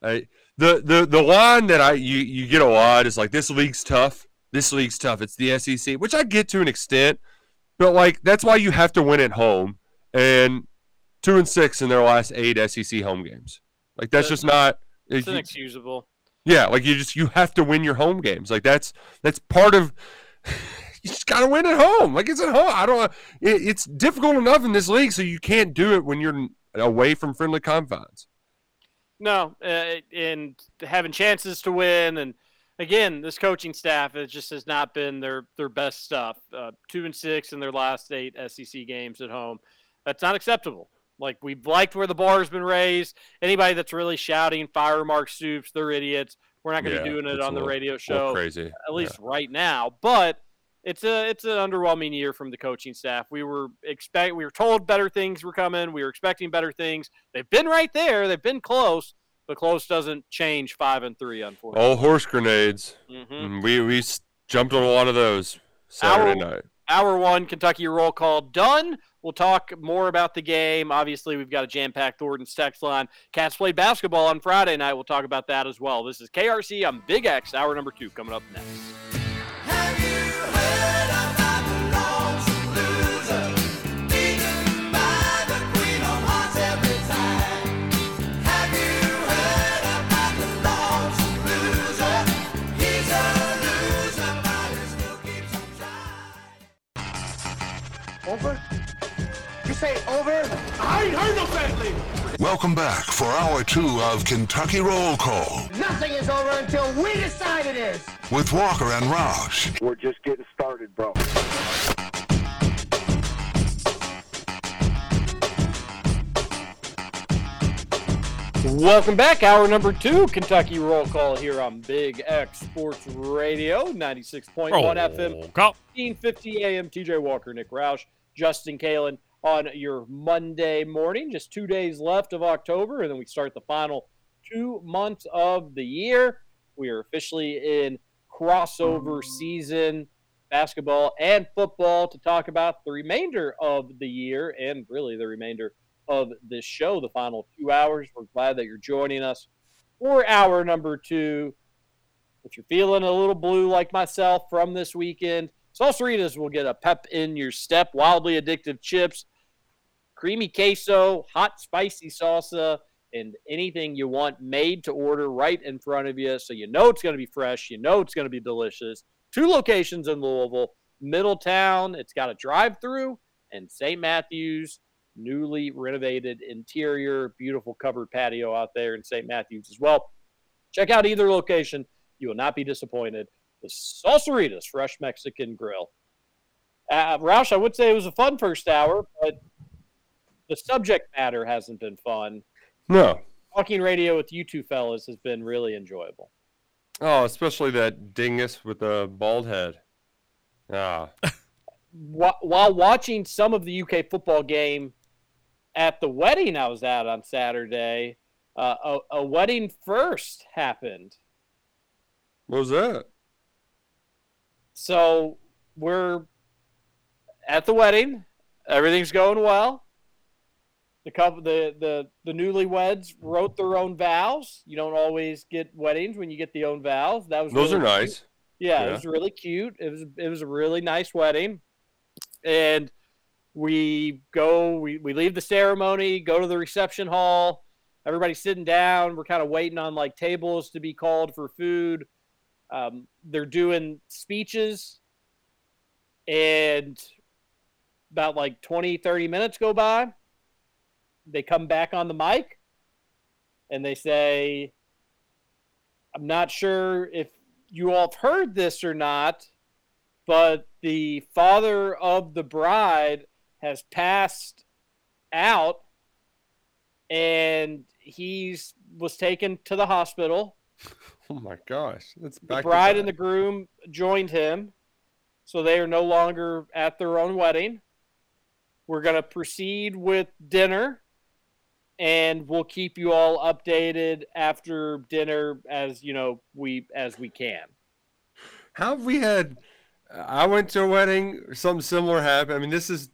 I, the the the line that I you you get a lot is like this league's tough. This league's tough. It's the SEC, which I get to an extent, but like that's why you have to win at home. And two and six in their last eight SEC home games. Like that's just not. It's you- inexcusable. yeah, like you just you have to win your home games. Like that's that's part of. You just gotta win at home. Like it's at home. I don't. It, it's difficult enough in this league, so you can't do it when you're away from friendly confines. No, uh, and having chances to win, and again, this coaching staff it just has not been their their best stuff. Uh, two and six in their last eight SEC games at home. That's not acceptable. Like we've liked where the bar has been raised. Anybody that's really shouting "fire Mark Stoops," they're idiots. We're not going to Yeah, be doing it on the little- radio show crazy. at least right now. But it's a it's an underwhelming year from the coaching staff. We were expect we were told better things were coming. We were expecting better things. They've been right there. They've been close, but close doesn't change five and three. Unfortunately, All horse grenades. Mhm. We we jumped on a lot of those Saturday Our- night. hour one Kentucky roll call done. We'll talk more about the game. Obviously, we've got a jam-packed Thornton's text line. Cats played basketball on Friday night. We'll talk about that as well. This is KRC on Big X, hour number two, coming up next. Over? You say over? I ain't heard no fast lady. Welcome back for hour two of Kentucky Roll Call Nothing is over until we decide it is. with Walker and Roush. We're just getting started, bro. Welcome back. Hour number two, Kentucky Roll Call here on Big X Sports Radio, 96.1 FM, Roll call. 1550 AM. TJ Walker, Nick Roush, Justin Kalen on your Monday morning. Just two days left of October, and then we start the final two months of the year. We are officially in crossover season, basketball and football, to talk about the remainder of the year and really the remainder of this show, the final two hours. We're glad that you're joining us for hour number two. If you're feeling a little blue like myself from this weekend, Salsaritas will get a pep in your step. Wildly addictive chips, creamy queso, hot spicy salsa, and anything you want made to order right in front of you. So you know it's going to be fresh. You know it's going to be delicious. Two locations in Louisville, Middletown. It's got a drive through, and St. Matthews newly renovated interior, beautiful covered patio out there in St. Matthews as well. Check out either location. You will not be disappointed. The Salsaritas Fresh Mexican Grill. Uh, Roush, I would say it was a fun first hour, but the subject matter hasn't been fun. No. Talking radio with you two fellas has been really enjoyable. Oh, especially that dingus with the bald head. Ah. While watching some of the UK football game at the wedding I was at on Saturday, uh, a, a wedding first happened. What was that? So we're at the wedding. Everything's going well. The couple, the the the newlyweds wrote their own vows. You don't always get weddings when you get the own vows. That was Those really are cute. nice. Yeah, Yeah. it was really cute. It was it was a really nice wedding, and we go we, we leave the ceremony, go to the reception hall. Everybody's sitting down. We're kind of waiting on like tables to be called for food. Um, they're doing speeches, and about like 20, 30 minutes go by. They come back on the mic, and they say, "I'm not sure if you all have heard this or not, but the father of the bride has passed out and he's was taken to the hospital. Oh my gosh, that's The bride and the groom joined him, so they are no longer at their own wedding. We're going to proceed with dinner, and we'll keep you all updated after dinner as you know we as we can. How have we had? I went to a wedding. Something similar happened. I mean, this is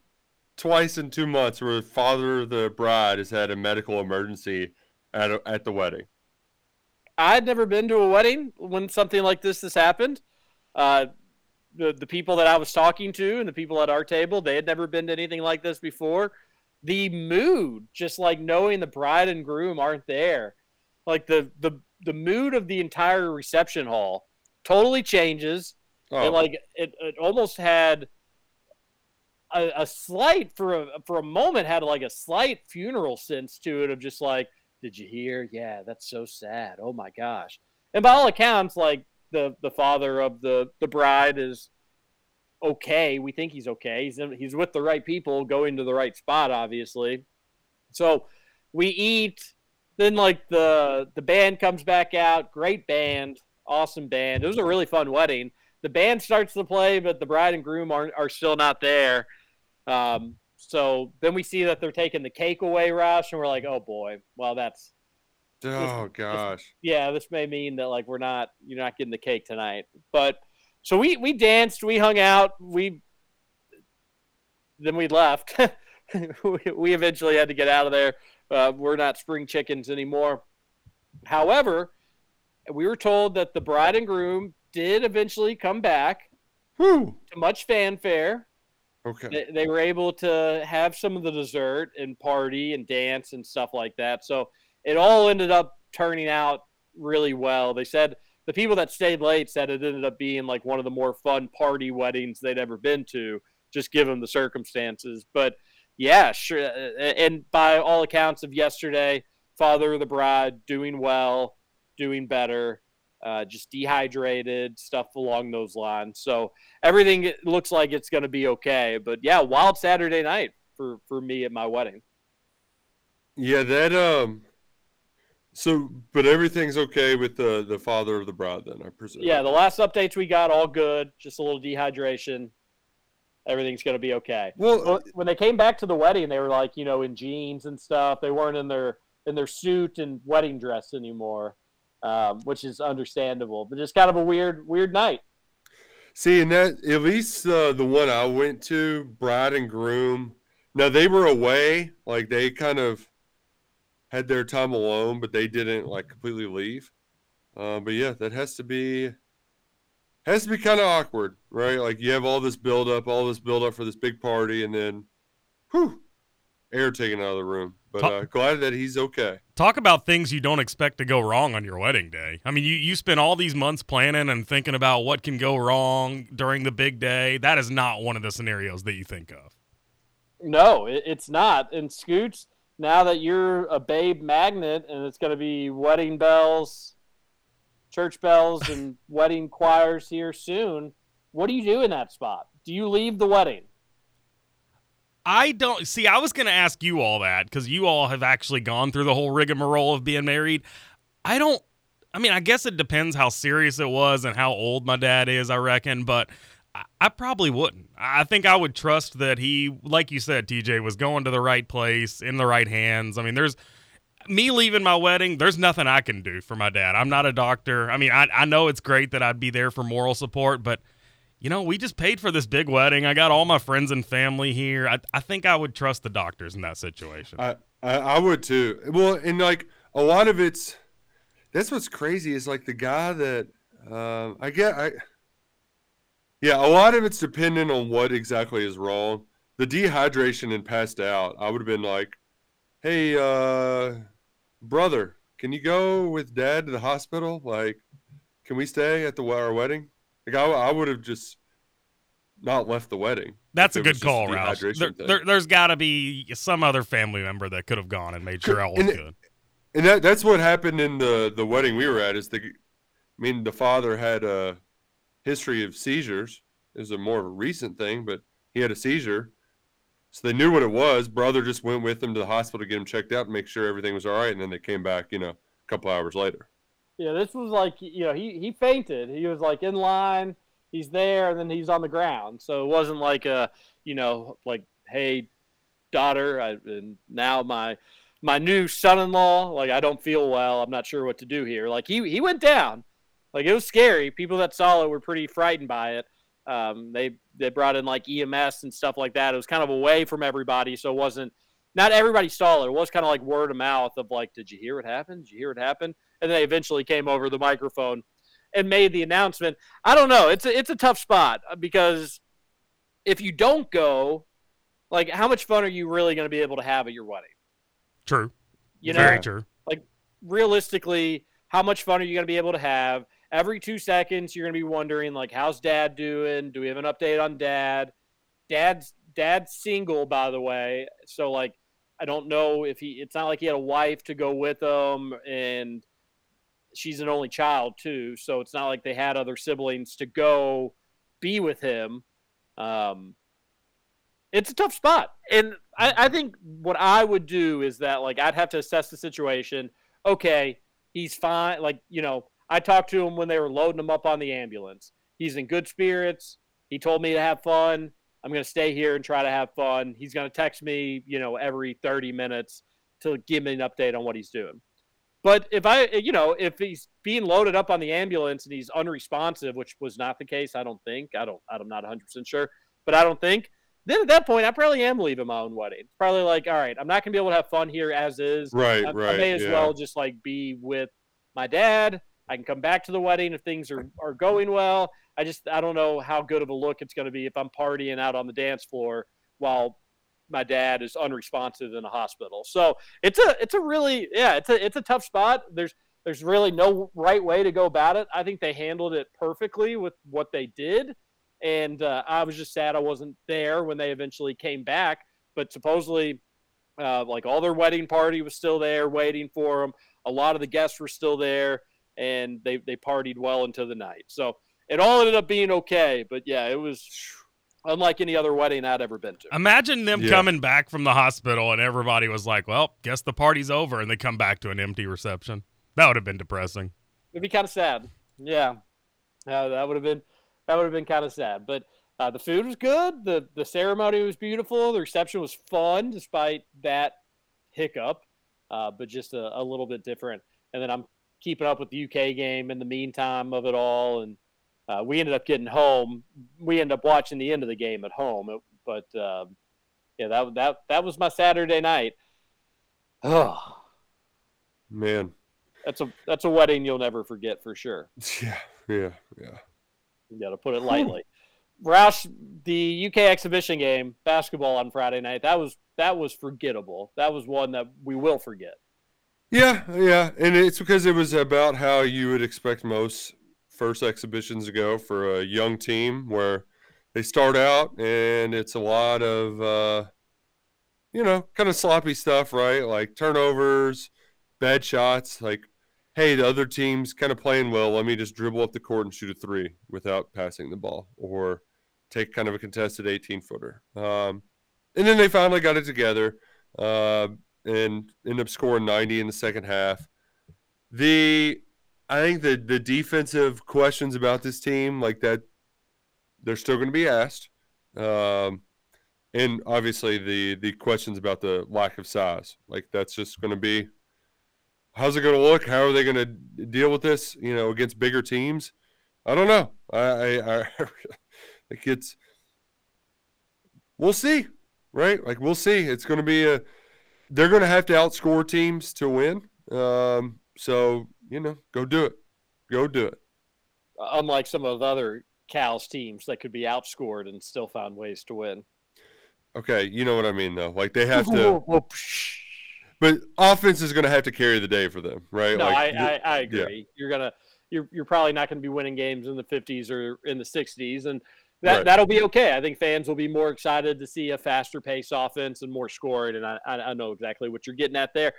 twice in two months where the father of the bride has had a medical emergency at a, at the wedding. I'd never been to a wedding when something like this has happened. Uh, the the people that I was talking to and the people at our table, they had never been to anything like this before. The mood, just like knowing the bride and groom aren't there, like the the the mood of the entire reception hall totally changes. Oh, It like it, it almost had a, a slight for a for a moment had like a slight funeral sense to it of just like did you hear? Yeah that's so sad. Oh my gosh. And by all accounts like the the father of the the bride is okay. We think he's okay. He's in, he's with the right people going to the right spot obviously. So we eat. Then like the the band comes back out. Great band. Awesome band. It was a really fun wedding. The band starts to play but the bride and groom are, are still not there. Um, so then we see that they're taking the cake away Roush and we're like oh boy well that's oh gosh. yeah, this may mean that like we're not you're not getting the cake tonight. But so we we danced, we hung out, we then we left. we, we eventually had to get out of there. Uh, we're not spring chickens anymore. However, we were told that the bride and groom did eventually come back Whew. to much fanfare. Okay. They, they were able to have some of the dessert and party and dance and stuff like that. So it all ended up turning out really well. They said the people that stayed late said it ended up being like one of the more fun party weddings they'd ever been to, just given the circumstances. But yeah, sure. Uh, uh, and by all accounts of yesterday, father of the bride doing well, doing better, uh, just dehydrated, stuff along those lines. So everything looks like it's going to be okay. But yeah, wild Saturday night for for me at my wedding. Yeah, that um. So, but everything's okay with the the father of the bride, then I presume. Yeah, the last updates we got all good. Just a little dehydration. Everything's going to be okay. Well, Well, when they came back to the wedding, they were like, you know, in jeans and stuff. They weren't in their in their suit and wedding dress anymore, um, which is understandable. But just kind of a weird weird night. See, and that at least uh, the one I went to, bride and groom. Now they were away, like they kind of had their time alone, but they didn't like completely leave. Uh, but yeah, that has to be has to be kind of awkward, right? Like you have all this build up, all this build up for this big party, and then, whew, air taken out of the room. But Ta- uh, glad that he's okay. Talk about things you don't expect to go wrong on your wedding day. I mean, you, you spend all these months planning and thinking about what can go wrong during the big day. That is not one of the scenarios that you think of. No, it, it's not. And Scoots, now that you're a babe magnet and it's going to be wedding bells, church bells, and wedding choirs here soon, what do you do in that spot? Do you leave the wedding? I don't see. I was going to ask you all that because you all have actually gone through the whole rigmarole of being married. I don't. I mean, I guess it depends how serious it was and how old my dad is. I reckon, but I, I probably wouldn't. I think I would trust that he, like you said, TJ, was going to the right place in the right hands. I mean, there's me leaving my wedding. There's nothing I can do for my dad. I'm not a doctor. I mean, I I know it's great that I'd be there for moral support, but you know, we just paid for this big wedding. I got all my friends and family here. I, I think I would trust the doctors in that situation. I, I I would too. Well, and like a lot of it's that's what's crazy is like the guy that um, I get I yeah a lot of it's dependent on what exactly is wrong. The dehydration and passed out. I would have been like, hey, uh, brother, can you go with dad to the hospital? Like, can we stay at the our wedding? Like I, I would have just not left the wedding. That's a if it was good call, Roush. There, thing. there, there's got to be some other family member that could have gone and made sure all was good. And that that's what happened in the the wedding we were at. Is the, I mean, the father had a history of seizures, It was a more of a recent thing, but he had a seizure. So they knew what it was. Brother just went with him to the hospital to get him checked out and make sure everything was all right. And then they came back, you know, a couple hours later. Yeah, this was like you know he he fainted. He was like in line. He's there, and then he's on the ground. So it wasn't like a you know like hey daughter, I, and now my my new son-in-law. Like I don't feel well. I'm not sure what to do here. Like he he went down. Like it was scary. People that saw it were pretty frightened by it. Um, they they brought in like EMS and stuff like that. It was kind of away from everybody, so it wasn't. Not everybody saw it. It was kind of like word of mouth of like, did you hear what happened? Did you hear what happened? And they eventually came over the microphone and made the announcement. I don't know. It's a, it's a tough spot uh, because if you don't go, like, how much fun are you really going to be able to have at your wedding? True. You know, Very true. like realistically, how much fun are you going to be able to have? Every two seconds, you're going to be wondering, like, how's dad doing? Do we have an update on dad? Dad's dad's single, by the way. So, like, I don't know if he. It's not like he had a wife to go with him, and she's an only child too. So it's not like they had other siblings to go be with him. Um, it's a tough spot, and I, I think what I would do is that like I'd have to assess the situation. Okay, he's fine. Like you know, I talked to him when they were loading him up on the ambulance. He's in good spirits. He told me to have fun. I'm going to stay here and try to have fun. He's going to text me, you know, every 30 minutes to give me an update on what he's doing. But if I, you know, if he's being loaded up on the ambulance and he's unresponsive, which was not the case, I don't think. I don't. I'm not 100 percent sure, but I don't think. Then at that point, I probably am leaving my own wedding. It's probably like, all right, I'm not gonna be able to have fun here as is. Right, I, right, I may as yeah. well just like be with my dad. I can come back to the wedding if things are, are going well. I just I don't know how good of a look it's going to be if I'm partying out on the dance floor while my dad is unresponsive in a hospital. So it's a it's a really yeah it's a it's a tough spot. There's there's really no right way to go about it. I think they handled it perfectly with what they did, and uh, I was just sad I wasn't there when they eventually came back. But supposedly, uh, like all their wedding party was still there waiting for them. A lot of the guests were still there, and they they partied well into the night. So it all ended up being okay. But yeah, it was unlike any other wedding I'd ever been to. Imagine them Yeah. coming back from the hospital and everybody was like, "Well, guess the party's over," and they come back to an empty reception. That would have been depressing. It'd be kind of sad. Yeah, uh, that would have been that would have been kind of sad. But uh, the food was good. the The ceremony was beautiful. The reception was fun, despite that hiccup, uh, but just a, a little bit different. And then I'm keeping up with the UK game in the meantime of it all. And uh, we ended up getting home. We ended up watching the end of the game at home. It- but um, yeah, that that that was my Saturday night. Oh, Man. that's a that's a wedding you'll never forget for sure. Yeah, yeah, yeah. You got to put it lightly. Roush, the UK exhibition game, basketball on Friday night. That was that was forgettable. That was one that we will forget. Yeah, yeah, and it's because it was about how you would expect most first exhibitions to go for a young team, where they start out and it's a lot of, uh, you know, kind of sloppy stuff, right? Like turnovers, bad shots. Like, hey, the other team's kind of playing well. Let me just dribble up the court and shoot a three without passing the ball, or take kind of a contested 18 footer. Um, and then they finally got it together. Uh, and end up scoring 90 in the second half. The I think the the defensive questions about this team like that they're still going to be asked. Um, and obviously the the questions about the lack of size. Like that's just going to be how's it going to look? How are they going to deal with this, you know, against bigger teams? I don't know. I I, I think it's we'll see, right? Like we'll see. It's going to be a they're going to have to outscore teams to win. Um, so you know, go do it. Go do it. Uh, unlike some of the other Cal's teams that could be outscored and still found ways to win. Okay, you know what I mean though. Like they have to, but offense is going to have to carry the day for them, right? No, like, I, I, I yeah. agree. You're gonna you're you're probably not going to be winning games in the 50s or in the 60s, and that Right. that'll be okay. I think fans will be more excited to see a faster pace offense and more scoring, and I I, I know exactly what you're getting at there.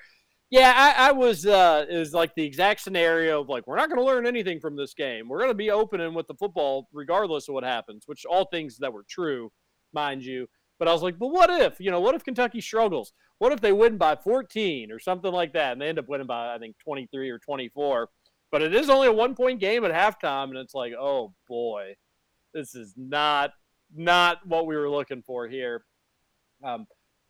Yeah, I, I was. Uh, was like the exact scenario of like we're not going to learn anything from this game. We're going to be opening with the football regardless of what happens. Which all things that were true, mind you. But I was like, but what if you know? What if Kentucky struggles? What if they win by 14 or something like that, and they end up winning by I think 23 or 24? But it is only a one point game at halftime, and it's like, oh boy, this is not not what we were looking for here. Um,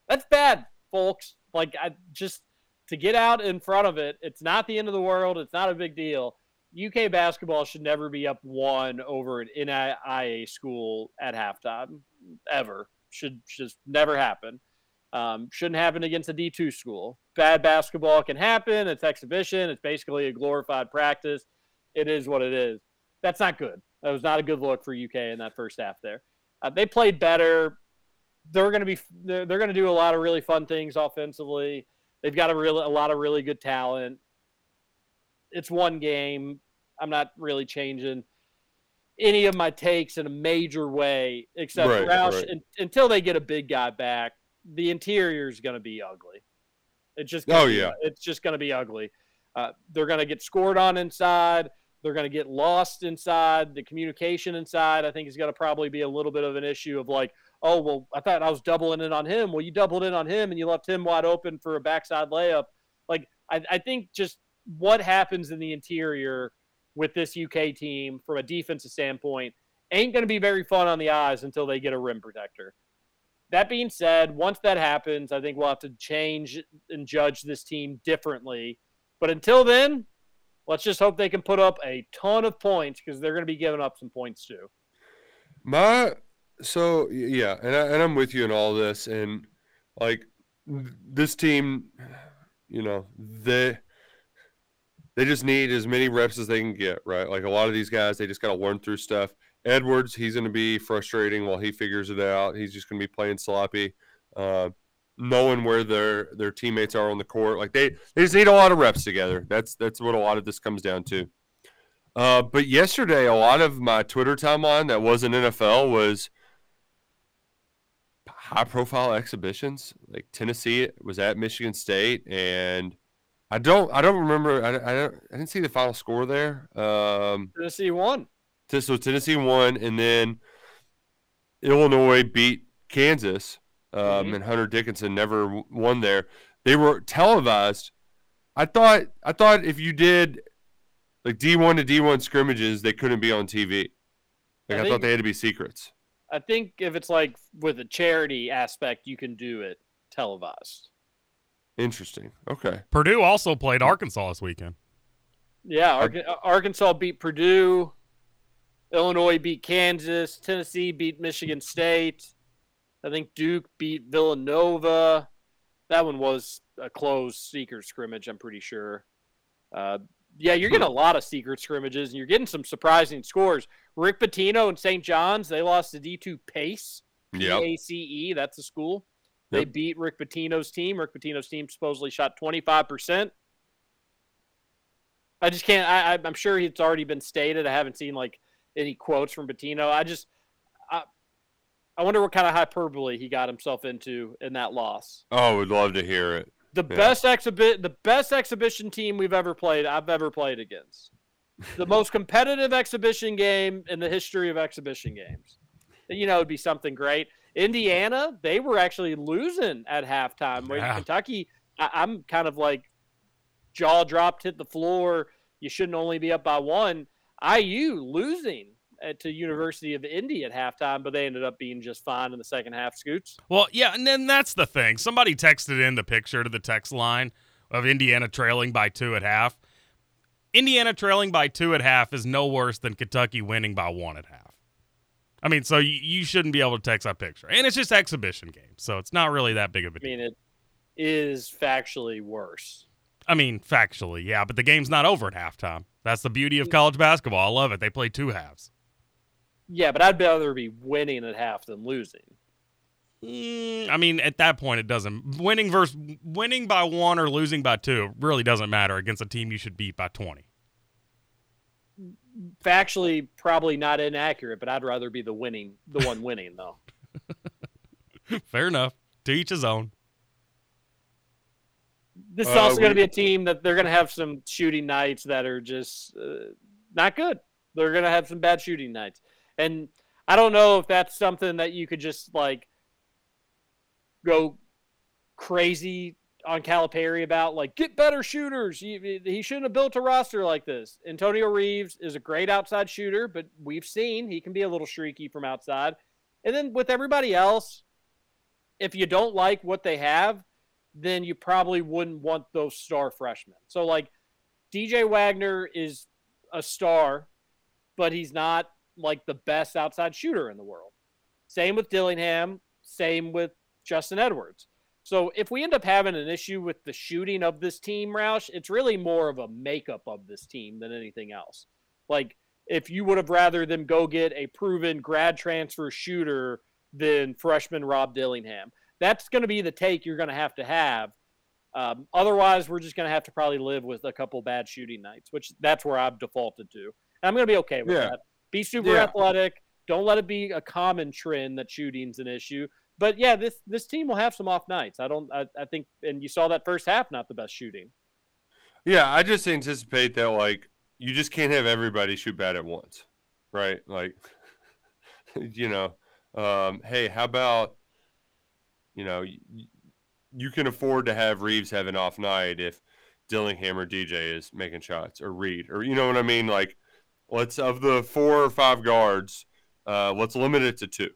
that's bad, folks. Like I just to get out in front of it, it's not the end of the world. It's not a big deal. UK basketball should never be up one over an NAIA school at halftime, ever. Should just never happen. Um, shouldn't happen against a D2 school. Bad basketball can happen. It's exhibition. It's basically a glorified practice. It is what it is. That's not good. That was not a good look for UK in that first half there. Uh, they played better. They're going to be. They're, they're going to do a lot of really fun things offensively. They've got a real a lot of really good talent. It's one game. I'm not really changing any of my takes in a major way, except Right, Roush, right. un- until they get a big guy back. The interior is going to be ugly. It's just gonna Oh, be- yeah. it's just going to be ugly. Uh, they're going to get scored on inside. They're going to get lost inside. The communication inside, I think, is going to probably be a little bit of an issue of like, oh, well, I thought I was doubling in on him. Well, you doubled in on him and you left him wide open for a backside layup. Like, I, I think just what happens in the interior with this UK team from a defensive standpoint ain't going to be very fun on the eyes until they get a rim protector. That being said, once that happens, I think we'll have to change and judge this team differently. But until then, let's just hope they can put up a ton of points because they're going to be giving up some points too. My so yeah, and I, and I'm with you in all this, and like this team, you know, they they just need as many reps as they can get, right? Like a lot of these guys, they just got to learn through stuff. Edwards, he's going to be frustrating while he figures it out. He's just going to be playing sloppy, uh, knowing where their their teammates are on the court. Like they they just need a lot of reps together. That's that's what a lot of this comes down to. Uh, but yesterday, a lot of my Twitter timeline that wasn't NFL was high profile exhibitions. Like Tennessee was at Michigan State, and I don't I don't remember I, I don't I didn't see the final score there. Um, Tennessee won. So Tennessee won, and then Illinois beat Kansas, um, Mhm. and Hunter Dickinson never w- won there. They were televised. I thought I thought if you did like D one to D one scrimmages, they couldn't be on TV. Like I I, think- thought they had to be secrets. I think if it's like with a charity aspect, you can do it televised. Interesting. Okay. Purdue also played Arkansas this weekend. Yeah, Ar- Arkansas beat Purdue. Illinois beat Kansas. Tennessee beat Michigan State. I think Duke beat Villanova. That one was a close secret scrimmage, I'm pretty sure. Uh, yeah, you're getting a lot of secret scrimmages, and you're getting some surprising scores. Rick Pitino and St. John's, they lost to D2 Pace. Yep. PACE, that's the school. They Yep. beat Rick Pitino's team. Rick Pitino's team supposedly shot 25%. I just can't. I, I'm sure it's already been stated. I haven't seen like any quotes from Pitino. I just, I, I wonder what kind of hyperbole he got himself into in that loss. Oh, I would love to hear it. The Yeah. best exhibit, the best exhibition team we've ever played. I've ever played against. The most competitive exhibition game in the history of exhibition games. You know, it'd be something great. Indiana, they were actually losing at halftime. Where Yeah. Kentucky, I, I'm kind of like jaw dropped, hit the floor. You shouldn't only be up by one. IU losing to University of Indy at halftime, but they ended up being just fine in the second half. Scoots. Well, yeah, and then that's the thing. Somebody texted in the picture to the text line of Indiana trailing by two at half. Indiana trailing by two at half is no worse than Kentucky winning by one at half. I mean, so you, you shouldn't be able to text that picture. And it's just exhibition game, so it's not really that big of a I deal. mean, it is factually worse. I mean, factually, yeah, but the game's not over at halftime. That's the beauty of mm. college basketball. I love it. They play two halves. Yeah, but I'd rather be winning at half than losing. Mm, I mean, at that point, it doesn't. Winning versus winning by one or losing by two really doesn't matter against a team you should beat by 20. Factually, probably not inaccurate, but I'd rather be the winning, the one winning though. Fair enough. To each his own. this is Uh, also going to be a team that they're going to have some shooting nights that are just uh, not good. They're going to have some bad shooting nights, and I don't know if that's something that you could just like go crazy on Calipari about, like get better shooters. He, he shouldn't have built a roster like this. Antonio Reeves is a great outside shooter, but we've seen he can be a little streaky from outside. And then with everybody else, if you don't like what they have, then you probably wouldn't want those star freshmen. So like DJ Wagner is a star, but he's not like the best outside shooter in the world. Same with Dillingham, same with Justin Edwards. So if we end up having an issue with the shooting of this team, Roush, it's really more of a makeup of this team than anything else. Like if you would have rather them go get a proven grad transfer shooter than freshman Rob Dillingham. That's going to be the take you're going to have to have. Um, otherwise, we're just going to have to probably live with a couple bad shooting nights, which that's where I've defaulted to. And I'm going to be okay with Yeah. that. Be super Yeah. athletic. Don't let it be a common trend that shooting's an issue. But yeah, this this team will have some off nights. I don't. I, I think, and you saw that first half, not the best shooting. Yeah, I just anticipate that like you just can't have everybody shoot bad at once, right? Like, you know, um, hey, how about you know y- you can afford to have Reeves have an off night if Dillingham or DJ is making shots or Reed or you know what I mean? Like, let's of the four or five guards, uh, let's limit it to two,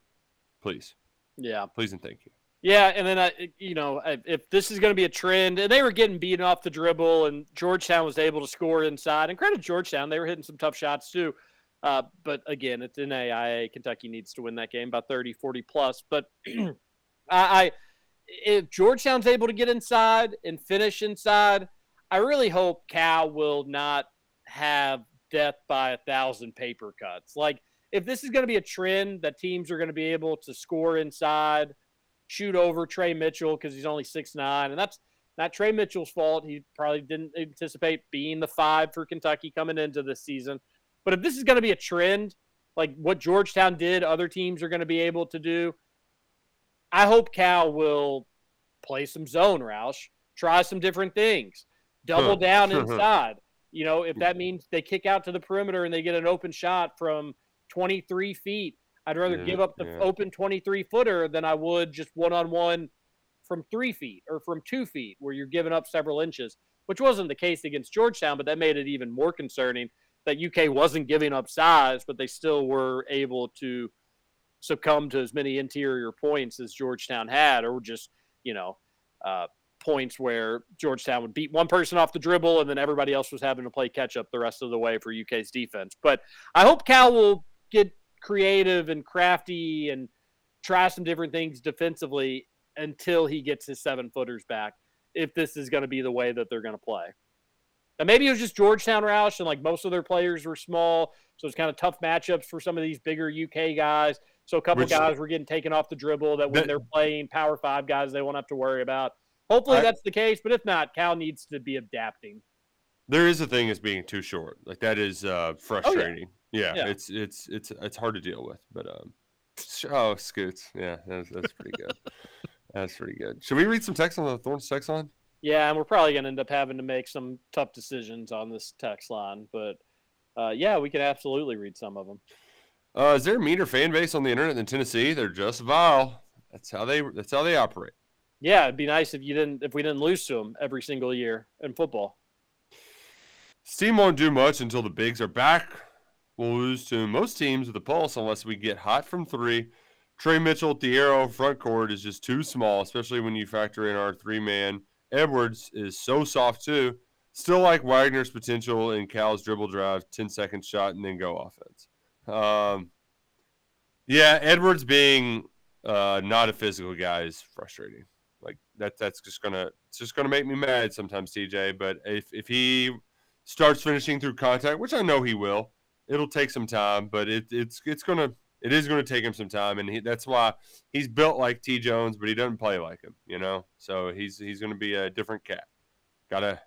please, Yeah. please and thank you. Yeah, and then I, you know, if this is going to be a trend, and they were getting beaten off the dribble, and Georgetown was able to score inside, and credit Georgetown, they were hitting some tough shots too. Uh, but again, it's an NAIA. Kentucky needs to win that game by 30, 40 plus. But I, I, if Georgetown's able to get inside and finish inside, I really hope Cal will not have death by a thousand paper cuts. Like, if this is going to be a trend that teams are going to be able to score inside, shoot over Tre Mitchell because he's only six nine, and that's not Tre Mitchell's fault. He probably didn't anticipate being the five for Kentucky coming into this season. But if this is going to be a trend, like what Georgetown did, other teams are going to be able to do. I hope Cal will play some zone, Roush, try some different things, double down inside. You know, if that means they kick out to the perimeter and they get an open shot from 23 feet, I'd rather Yeah, give up the yeah. open 23 footer than I would just one on one from three feet or from two feet, where you're giving up several inches, which wasn't the case against Georgetown, but that made it even more concerning that UK wasn't giving up size, but they still were able to succumb to as many interior points as Georgetown had, or just, you know, uh, points where Georgetown would beat one person off the dribble and then everybody else was having to play catch up the rest of the way for UK's defense. But I hope Cal will get creative and crafty and try some different things defensively until he gets his seven footers back, if this is going to be the way that they're going to play. And maybe it was just Georgetown Roush and like most of their players were small. So it's kind of tough matchups for some of these bigger UK guys. So a couple Which- guys were getting taken off the dribble that when That- they're playing power five guys, they won't have to worry about. Hopefully I- that's the case, but if not, Cal needs to be adapting. There is a thing as being too short. Like that is uh, frustrating. yeah. Yeah. it's it's it's it's hard to deal with. But um, oh, Scoots, yeah, that's, that's pretty good. that's pretty good. Should we read some text on the Thorns text line? Yeah, and we're probably going to end up having to make some tough decisions on this text line, but uh, yeah, we can absolutely read some of them. Uh, is there a meaner fan base on the internet than Tennessee? They're just vile. That's how they that's how they operate. Yeah, it'd be nice if you didn't if we didn't lose to them every single year in football. Steam won't do much until the bigs are back. We'll lose to most teams with a pulse unless we get hot from three. Tre Mitchell Adou Thiero front court is just too small, especially when you factor in our three man. Edwards is so soft too. Still like Wagner's potential in Cal's dribble drive, 10 second shot, and then go offense. Um, yeah, Edwards being uh, not a physical guy is frustrating. Like that, that's just gonna it's just gonna make me mad sometimes, TJ. But if if he starts finishing through contact, which I know he will, it'll take some time. But it, it's it's gonna it is gonna take him some time, and he, that's why he's built like T Jones, but he doesn't play like him. You know, so he's he's gonna be a different cat. Gotta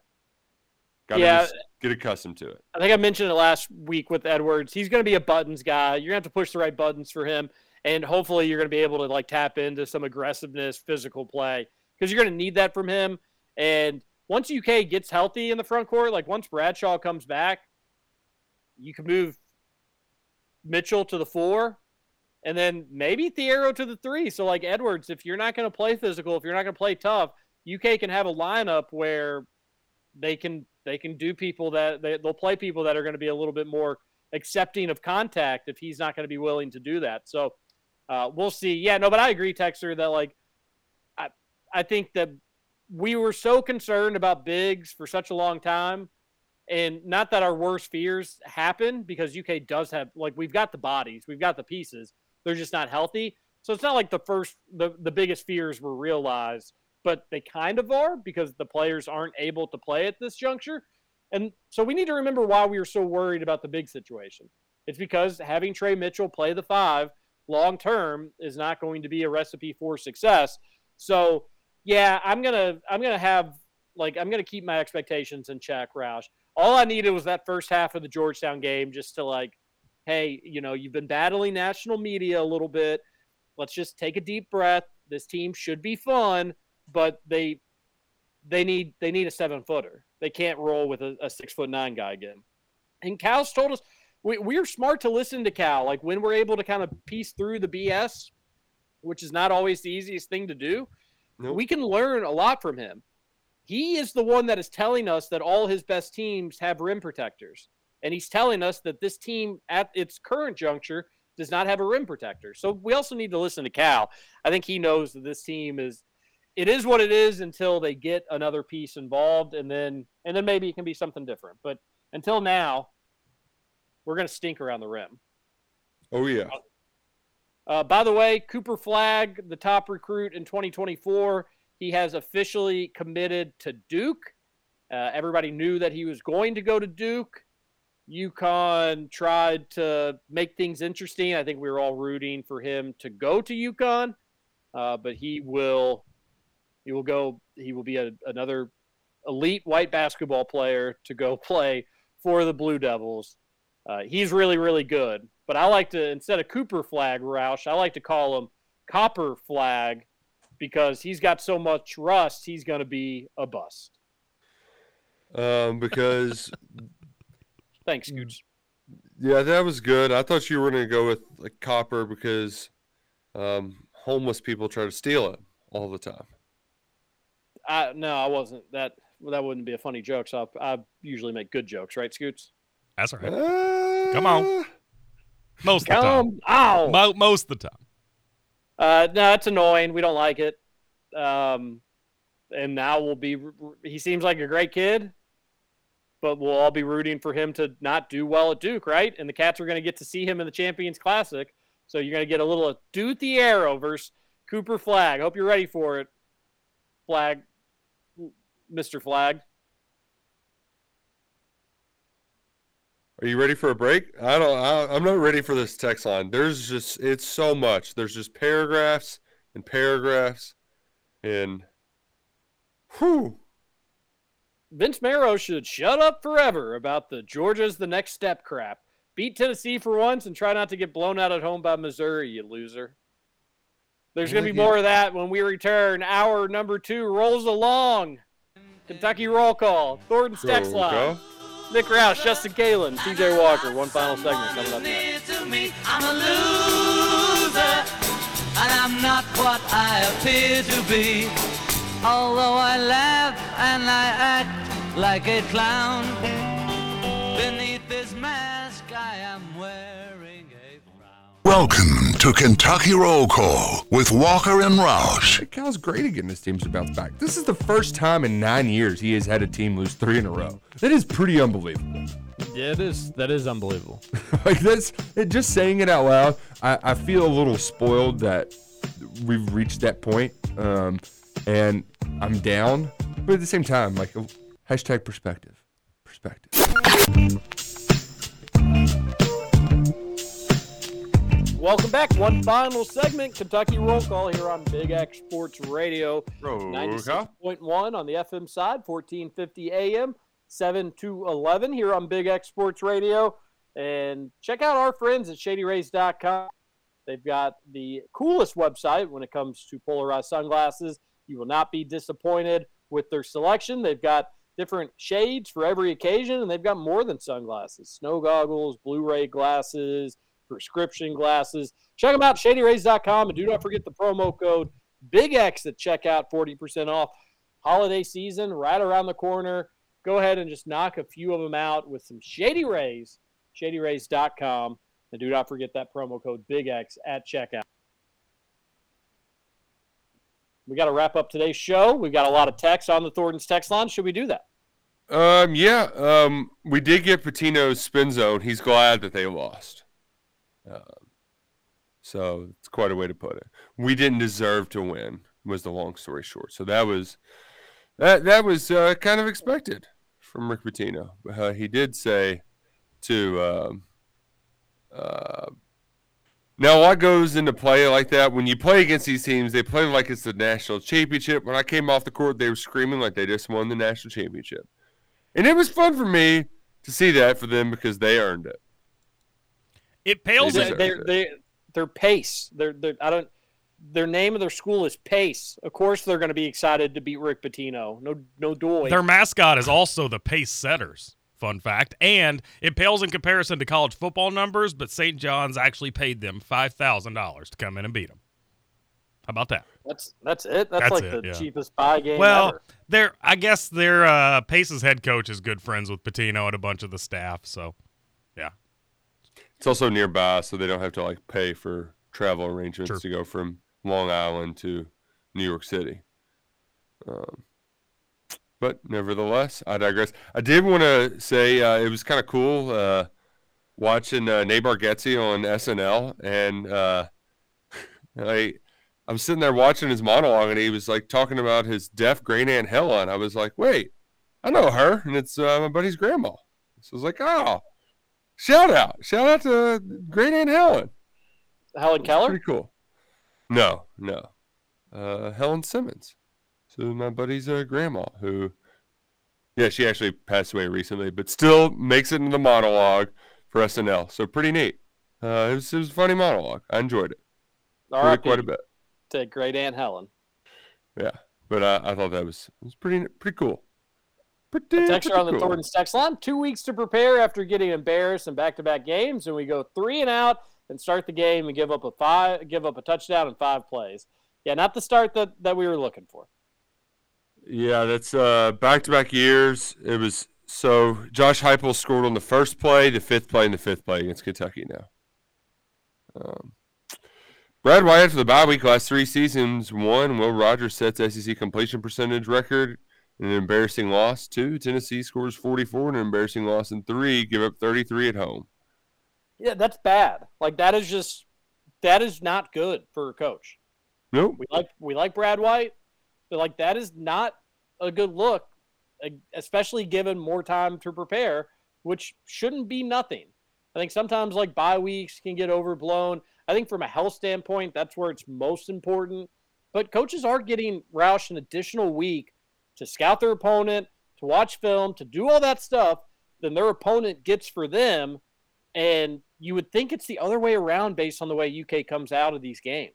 gotta Yeah. get accustomed to it. I think I mentioned it last week with Edwards. He's going to be a buttons guy. You're going to have to push the right buttons for him, and hopefully you're going to be able to like tap into some aggressiveness, physical play because you're going to need that from him. And once UK gets healthy in the front court, like once Bradshaw comes back, you can move Mitchell to the four, and then maybe Thiero to the three. So like Edwards, if you're not going to play physical, if you're not going to play tough, UK can have a lineup where they can they can do people that they, they'll play people that are going to be a little bit more accepting of contact if he's not going to be willing to do that. So uh, we'll see. Yeah, no, but I agree, Texter, that like I I think that we were so concerned about bigs for such a long time. And not that our worst fears happen because UK does have like we've got the bodies, we've got the pieces. They're just not healthy. So it's not like the first the, the biggest fears were realized, but they kind of are because the players aren't able to play at this juncture. And so we need to remember why we were so worried about the big situation. It's because having Tre Mitchell play the five long term is not going to be a recipe for success. So yeah, I'm gonna I'm gonna have like I'm gonna keep my expectations in check, Roush. All I needed was that first half of the Georgetown game just to like, hey, you know, you've been battling national media a little bit. Let's just take a deep breath. This team should be fun, but they they need they need a seven footer. They can't roll with a, a six foot nine guy again. And Cal's told us we, we're smart to listen to Cal. Like when we're able to kind of piece through the BS, which is not always the easiest thing to do Nope. we can learn a lot from him. He is the one that is telling us that all his best teams have rim protectors. And he's telling us that this team at its current juncture does not have a rim protector. So we also need to listen to Cal. I think he knows that this team is it is what it is until they get another piece involved and then and then maybe it can be something different. But until now, we're going to stink around the rim. Oh yeah. Uh, by the way, Cooper Flagg, the top recruit in 2024, he has officially committed to Duke. Uh, everybody knew that he was going to go to Duke. UConn tried to make things interesting. I think we were all rooting for him to go to UConn, uh, but he will he will go. He will be a, another elite white basketball player to go play for the Blue Devils. Uh, he's really really good. But I like to instead of Cooper Flagg Roush, I like to call him Copper Flag because he's got so much rust. He's going to be a bust. Um, because Thanks, Scoots. yeah, that was good. I thought you were gonna go with like copper because um, homeless people try to steal it all the time. I no, I wasn't. That that wouldn't be a funny joke. So I, I usually make good jokes, right, Scoots? That's all right. Come on. Most of the time. Come, ow. Mo- most of the time. Uh, no, it's annoying. We don't like it. Um, and now we'll be. He seems like a great kid, but we'll all be rooting for him to not do well at Duke, right? And the Cats are going to get to see him in the Champions Classic, so you're going to get a little Adou Thiero versus Cooper Flagg. Hope you're ready for it, Flagg, Mister Flagg. Are you ready for a break? I don't. I, I'm not ready for this text line. There's just it's so much. There's just paragraphs and paragraphs, and whew. Vince Marrow should shut up forever about the Georgia's the next step crap. Beat Tennessee for once and try not to get blown out at home by Missouri, you loser. There's going to be more of that when we return. Hour number two rolls along. Kentucky roll call. Thornton Stacks Roll Live. call. Nick Roush, Justin Galen, TJ Walker. One final segment coming up next. I'm a loser, and I'm not what I appear to be. Although I laugh and I act like a clown, Welcome to Kentucky Roll Call with Walker and Roush. Cal's great again. This his teams to bounce back. This is the first time in nine years he has had a team lose three in a row. That is pretty unbelievable. Yeah, it is. That is unbelievable. like that's it, just saying it out loud. I, I feel a little spoiled that we've reached that point, um, and I'm down. But at the same time, like hashtag perspective, perspective. Welcome back. One final segment, Kentucky Roll Call here on Big X Sports Radio. 96.1 on the FM side, 1450 AM, 7 to 11 here on Big X Sports Radio. And check out our friends at shadyrays.com. They've got the coolest website when it comes to polarized sunglasses. You will not be disappointed. with their selection. They've got different shades for every occasion, and they've got more than sunglasses snow goggles, Blu ray glasses, prescription glasses. Check them out, shadyrays.com, and do not forget the promo code Big X at checkout, 40% off. Holiday season right around the corner. Go ahead and just knock a few of them out with some Shady Rays, shadyrays.com. And do not forget that promo code Big X at checkout. We got to wrap up today's show. We've got a lot of text on the Thornton's text line. Should we do that? Um, yeah. Um, we did get Pitino's spin zone. He's glad that they lost. So it's quite a way to put it. We didn't deserve to win. Was the long story short. So that was that that was uh, kind of expected from Rick Pitino. Uh, he did say to um, uh, now, what goes into play like that? When you play against these teams, they play like it's the national championship. When I came off the court, they were screaming like they just won the national championship. And it was fun for me to see that for them because they earned it. It pales They, in they, they, their pace. Their, their, I don't. Their name of their school is Pace. Of course, they're going to be excited to beat Rick Pitino. No, no doy. Their mascot is also the pace setters. Fun fact. And it pales in comparison to college football numbers, but St. John's actually paid them $5,000 to come in and beat them. How about that? That's that's it. That's, That's like it, the yeah. cheapest buy game Well, ever. their I guess their uh, Pace's head coach is good friends with Pitino and a bunch of the staff. So, yeah. It's also nearby, so they don't have to like pay for travel arrangements Sure. to go from Long Island to New York City. Um, but nevertheless, I digress. I did want to say uh, it was kind of cool uh, watching uh, Nate Bargatze on SNL, and uh, I I'm sitting there watching his monologue, and he was like talking about his deaf great aunt Helen. I was like, wait, I know her, and it's uh, my buddy's grandma. So I was like, oh, shout out, shout out to great aunt Helen. Helen Keller. Pretty cool. No, no, uh, Helen Simmons. So my buddy's uh, grandma, who, yeah, she actually passed away recently, but still makes it in the monologue for SNL. So pretty neat. Uh, it, was, it was a funny monologue. I enjoyed it. All right, quite a bit. to great Aunt Helen. Yeah, but uh, I thought that was it was pretty pretty cool. Pretty, texter on the cool. Thornton's text line. Two weeks to prepare after getting embarrassed in back-to-back games, and we go three and out and start the game and give up a five, give up a touchdown in five plays. Yeah, not the start that, that we were looking for. Yeah, that's uh back to back years. It was so Josh Heupel scored on the first play, the fifth play, and the fifth play against Kentucky now. Um, Brad White for the bye week last three seasons one. Will Rogers sets SEC completion percentage record an embarrassing loss. Two Tennessee scores 44 in an embarrassing loss, and three give up 33 at home. Yeah, that's bad. Like that is just that is not good for a coach. Nope. We like we like Brad White, but like that is not a good look, especially given more time to prepare, which shouldn't be nothing. I think sometimes like bye weeks can get overblown. I think from a health standpoint, that's where it's most important. But coaches are getting Roush an additional week to scout their opponent, to watch film, to do all that stuff than their opponent gets for them. And you would think it's the other way around based on the way UK comes out of these games.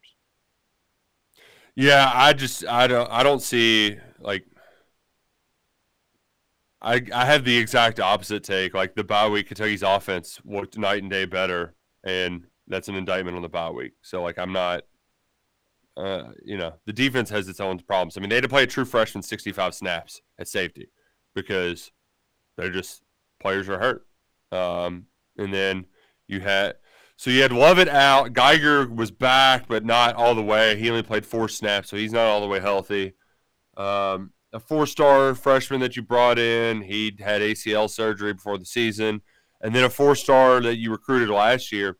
Yeah, I just I don't I don't see like I I have the exact opposite take. Like the bye week, Kentucky's offense looked night and day better, and that's an indictment on the bye week. So like I'm not, uh, you know, the defense has its own problems. I mean, they had to play a true freshman 65 snaps at safety because they're just players are hurt. Um, and then you had so you had Lovett out. Geiger was back, but not all the way. He only played four snaps, so he's not all the way healthy. Um, a four-star freshman that you brought in, he had ACL surgery before the season, and then a four-star that you recruited last year.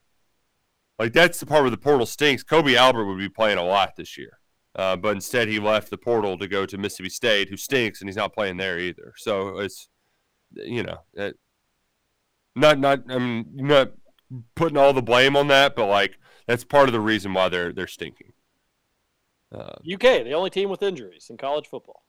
Like that's the part where the portal stinks. Kobe Albert would be playing a lot this year, uh, but instead he left the portal to go to Mississippi State, who stinks, and he's not playing there either. So it's, you know, it, not not I mean not putting all the blame on that, but like that's part of the reason why they're they're stinking. Uh, UK, the only team with injuries in college football.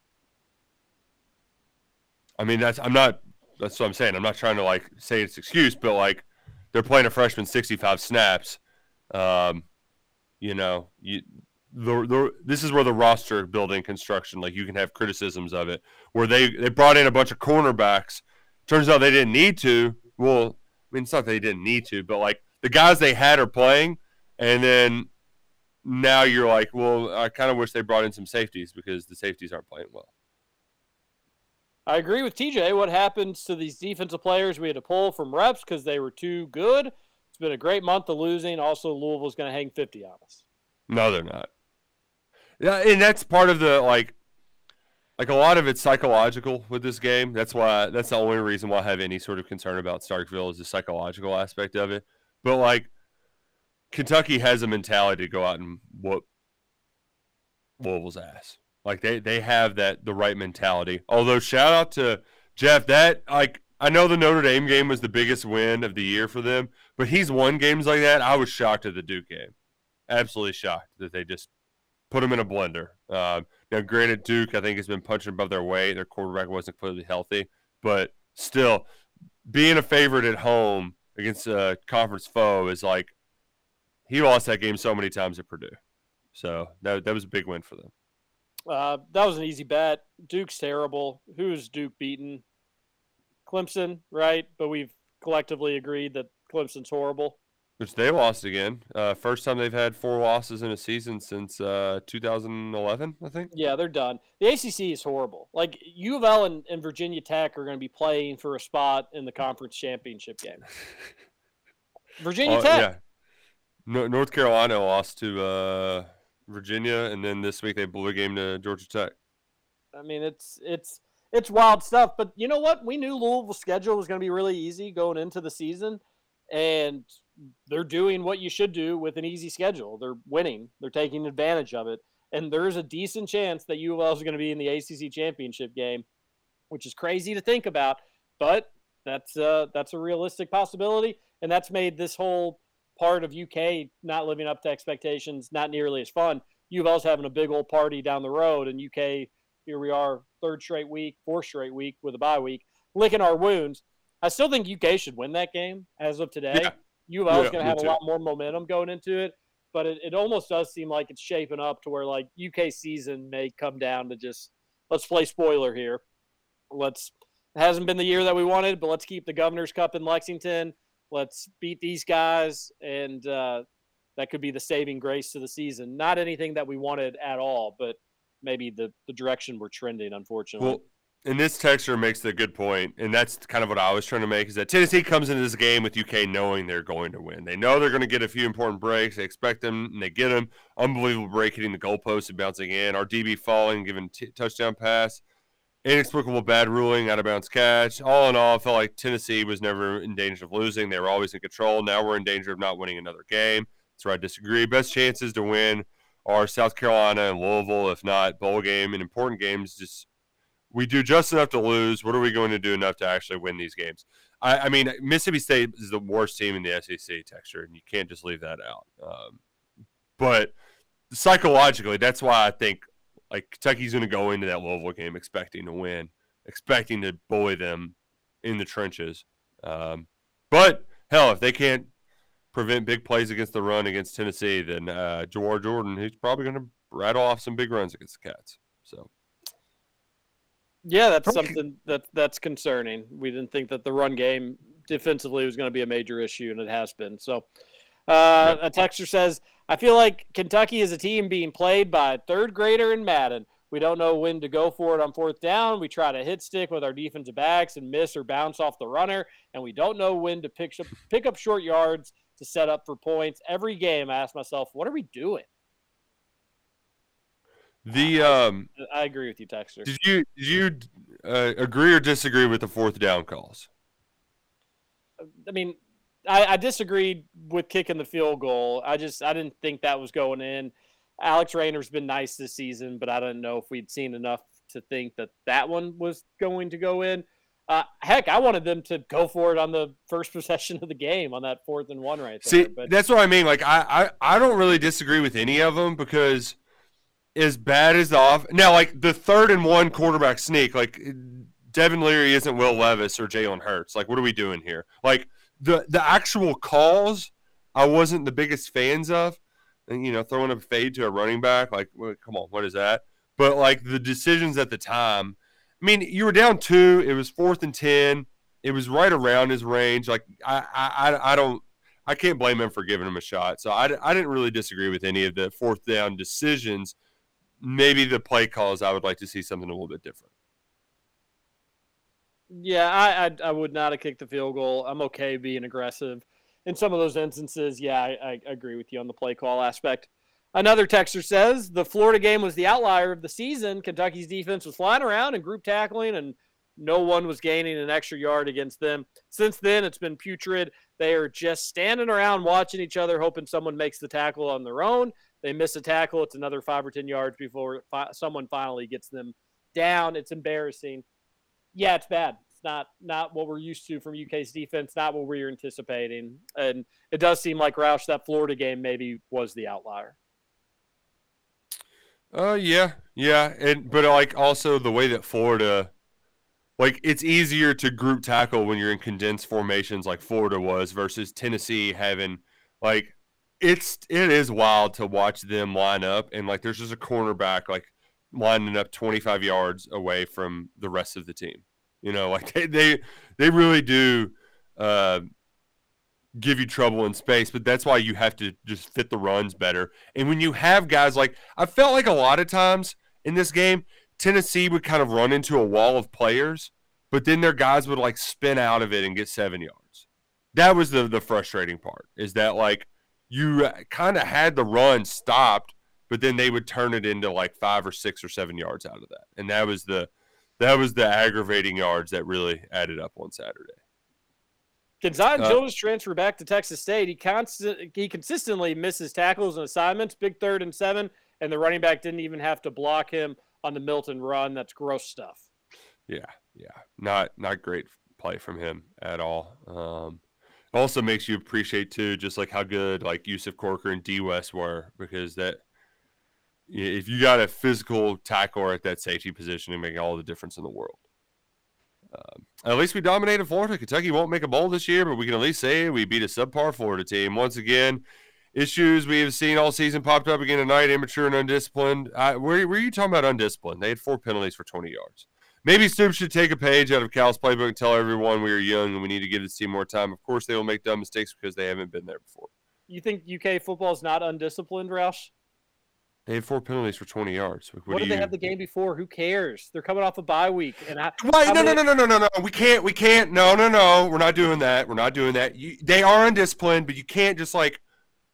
I mean, that's I'm not. That's what I'm saying. I'm not trying to like say it's excuse, but like they're playing a freshman 65 snaps. Um, you know, you the, the this is where the roster building construction like you can have criticisms of it where they they brought in a bunch of cornerbacks turns out they didn't need to well i mean it's not they didn't need to but like the guys they had are playing and then now you're like well i kind of wish they brought in some safeties because the safeties aren't playing well I agree with TJ. What happens to these defensive players we had to pull from reps because they were too good? It's been a great month of losing. Also, Louisville's going to hang 50 on us. No, they're not. Yeah, and that's part of the like like a lot of it's psychological with this game. That's why that's the only reason why I have any sort of concern about Starkville is the psychological aspect of it. But like Kentucky has a mentality to go out and whoop Louisville's ass. Like they they have that the right mentality. Although shout out to Jeff, that like I know the Notre Dame game was the biggest win of the year for them, but he's won games like that. I was shocked at the Duke game, absolutely shocked that they just put him in a blender. Um, now, granted, Duke I think has been punching above their weight. Their quarterback wasn't completely healthy, but still, being a favorite at home against a conference foe is like he lost that game so many times at Purdue. So that that was a big win for them. Uh, that was an easy bet. Duke's terrible. Who's Duke beaten? Clemson, right? But we've collectively agreed that Clemson's horrible. Which they lost again. Uh, first time they've had four losses in a season since uh, 2011, I think. Yeah, they're done. The ACC is horrible. Like U of L and, and Virginia Tech are going to be playing for a spot in the conference championship game. Virginia Uh, Tech. yeah. No, North Carolina lost to uh, Virginia, and then this week they blew a game to Georgia Tech. I mean, it's it's it's wild stuff. But you know what? We knew Louisville's schedule was going to be really easy going into the season, and they're doing what you should do with an easy schedule. They're winning. They're taking advantage of it, and there's a decent chance that U of L is going to be in the ACC championship game, which is crazy to think about, but that's uh, that's a realistic possibility, and that's made this whole part of UK not living up to expectations not nearly as fun. U of L's having a big old party down the road, and UK here we are, third straight week, fourth straight week with a bye week, licking our wounds. I still think UK should win that game as of today. Yeah. U of L is Yeah, going to have a lot more momentum going into it, but it, it almost does seem like it's shaping up to where like UK season may come down to just let's play spoiler here. Let's it hasn't been the year that we wanted, but let's keep the Governor's Cup in Lexington. Let's beat these guys, and uh, that could be the saving grace to the season. Not anything that we wanted at all, but maybe the the direction we're trending. Unfortunately, Well, and this texture makes a good point, and that's kind of what I was trying to make is that Tennessee comes into this game with UK knowing they're going to win. They know they're going to get a few important breaks. They expect them, and they get them. Unbelievable break hitting the goalpost and bouncing in. Our DB falling, giving t- touchdown pass. Inexplicable bad ruling, out of bounds catch. All in all, I felt like Tennessee was never in danger of losing. They were always in control. Now we're in danger of not winning another game. That's where I disagree. Best chances to win are South Carolina and Louisville, if not bowl game and important games. Just we do just enough to lose. What are we going to do enough to actually win these games? I, I mean, Mississippi State is the worst team in the SEC texture, and you can't just leave that out. Um, but psychologically, that's why I think like Kentucky's going to go into that Louisville game expecting to win, expecting to bully them in the trenches. Um, but hell, if they can't prevent big plays against the run against Tennessee, then uh, Jawhar Jordan, he's probably going to rattle off some big runs against the Cats. So. Yeah, that's something that that's concerning. We didn't think that the run game defensively was going to be a major issue, and it has been. So, uh, a texter says, "I feel like Kentucky is a team being played by a third grader in Madden. We don't know when to go for it on fourth down. We try to hit stick with our defensive backs and miss or bounce off the runner, and we don't know when to pick up pick up short yards to set up for points. Every game, I ask myself, what are we doing?" The um, I agree with you, texter. did you did you uh, agree or disagree with the fourth down calls? I mean, I, I disagreed with kicking the field goal. I just I didn't think that was going in. Alex Raynor's been nice this season, but I don't know if we'd seen enough to think that that one was going to go in. Uh, heck, I wanted them to go for it on the first possession of the game on that fourth and one right there. See, but that's what I mean. Like, I, I, I don't really disagree with any of them because as bad as off now, like the third and one quarterback sneak, like Devin Leary isn't Will Levis or Jalen Hurts. Like, what are we doing here? Like the the actual calls, I wasn't the biggest fans of, and you know, throwing a fade to a running back, like, come on, what is that? But like the decisions at the time, I mean, you were down two. It was fourth and ten. It was right around his range. Like I, I, I don't, I can't blame him for giving him a shot. So I, I didn't really disagree with any of the fourth down decisions. Maybe the play calls, I would like to see something a little bit different. Yeah, I, I I would not have kicked the field goal. I'm okay being aggressive. In some of those instances, yeah, I, I agree with you on the play call aspect. Another texter says the Florida game was the outlier of the season. Kentucky's defense was flying around and group tackling, and no one was gaining an extra yard against them. Since then, it's been putrid. They are just standing around watching each other, hoping someone makes the tackle on their own. They miss a tackle. It's another five or 10 yards before fi- someone finally gets them down. It's embarrassing. Yeah, it's bad. It's not not what we're used to from UK's defense, not what we were anticipating. And it does seem like Roush, that Florida game maybe was the outlier. Uh, yeah, yeah, and but like also the way that Florida, like it's easier to group tackle when you're in condensed formations like Florida was versus Tennessee having like it's it is wild to watch them line up and like there's just a cornerback like lining up 25 yards away from the rest of the team. You know, like they they, they really do uh, give you trouble in space, but that's why you have to just fit the runs better. And when you have guys like I felt like a lot of times in this game, Tennessee would kind of run into a wall of players, but then their guys would like spin out of it and get seven yards. That was the the frustrating part is that like you kind of had the run stopped, but then they would turn it into like five or six or seven yards out of that, and that was the that was the aggravating yards that really added up on Saturday. Gonzalez Uh, Jones transfer back to Texas State. He constant he consistently misses tackles and assignments. Big third and seven, and the running back didn't even have to block him on the Milton run. That's gross stuff. Yeah, yeah, not not great play from him at all. Um, also makes you appreciate too, just like how good like Yusuf Corker and D West were, because that if you got a physical tackler at that safety position, it make all the difference in the world. Um, at least we dominated Florida. Kentucky won't make a bowl this year, but we can at least say we beat a subpar Florida team. Once again, issues we have seen all season popped up again tonight. Immature and undisciplined. I, were, were you talking about undisciplined? They had four penalties for 20 yards. Maybe Stoops should take a page out of Cal's playbook and tell everyone we are young and we need to give this team more time. Of course, they will make dumb mistakes because they haven't been there before. You think UK football is not undisciplined, Roush? They had four penalties for 20 yards. What, What, did you? they have the game before? Who cares? They're coming off a bye week, and I. Wait, no, no, no, no, no, no, no. We can't. We can't. No, no, no. We're not doing that. We're not doing that. You, they are undisciplined, but you can't just like.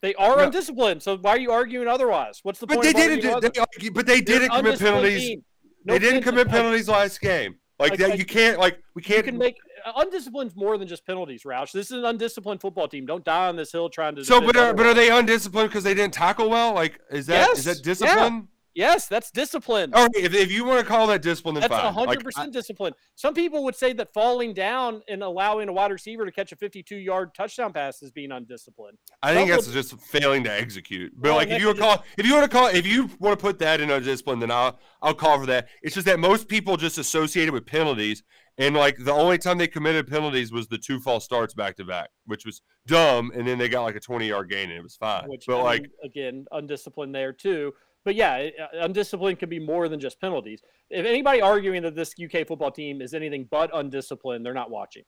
They are No. undisciplined. So why are you arguing otherwise? What's the But point? they of didn't. arguing do- other- They, but they didn't commit penalties. team. No they didn't commit penalties last game. Like, Like- that, like- you can't. Like we can't. You can make uh, undisciplined more than just penalties, Roush. This is an undisciplined football team. Don't die on this hill trying to. so, but are, but are they undisciplined because they didn't tackle well? Like, is that is Yes, that discipline? Yes, that's discipline. Oh, All right, if, if you want to call that discipline, then That's fine. hundred percent discipline. Some people would say that falling down and allowing a wide receiver to catch a fifty-two yard touchdown pass is being undisciplined. I think Some that's would- just failing to execute. But Well, like, if you want to just- call, if you want to call, if you want to put that in a discipline, then I'll I'll call for that. It's just that most people just associate it with penalties, and like the only time they committed penalties was the two false starts back to back, which was dumb. And then they got like a twenty yard gain, and it was fine. Which, but I like, mean, again, undisciplined there too. But yeah, uh, undisciplined can be more than just penalties. If anybody arguing that this UK football team is anything but undisciplined, they're not watching.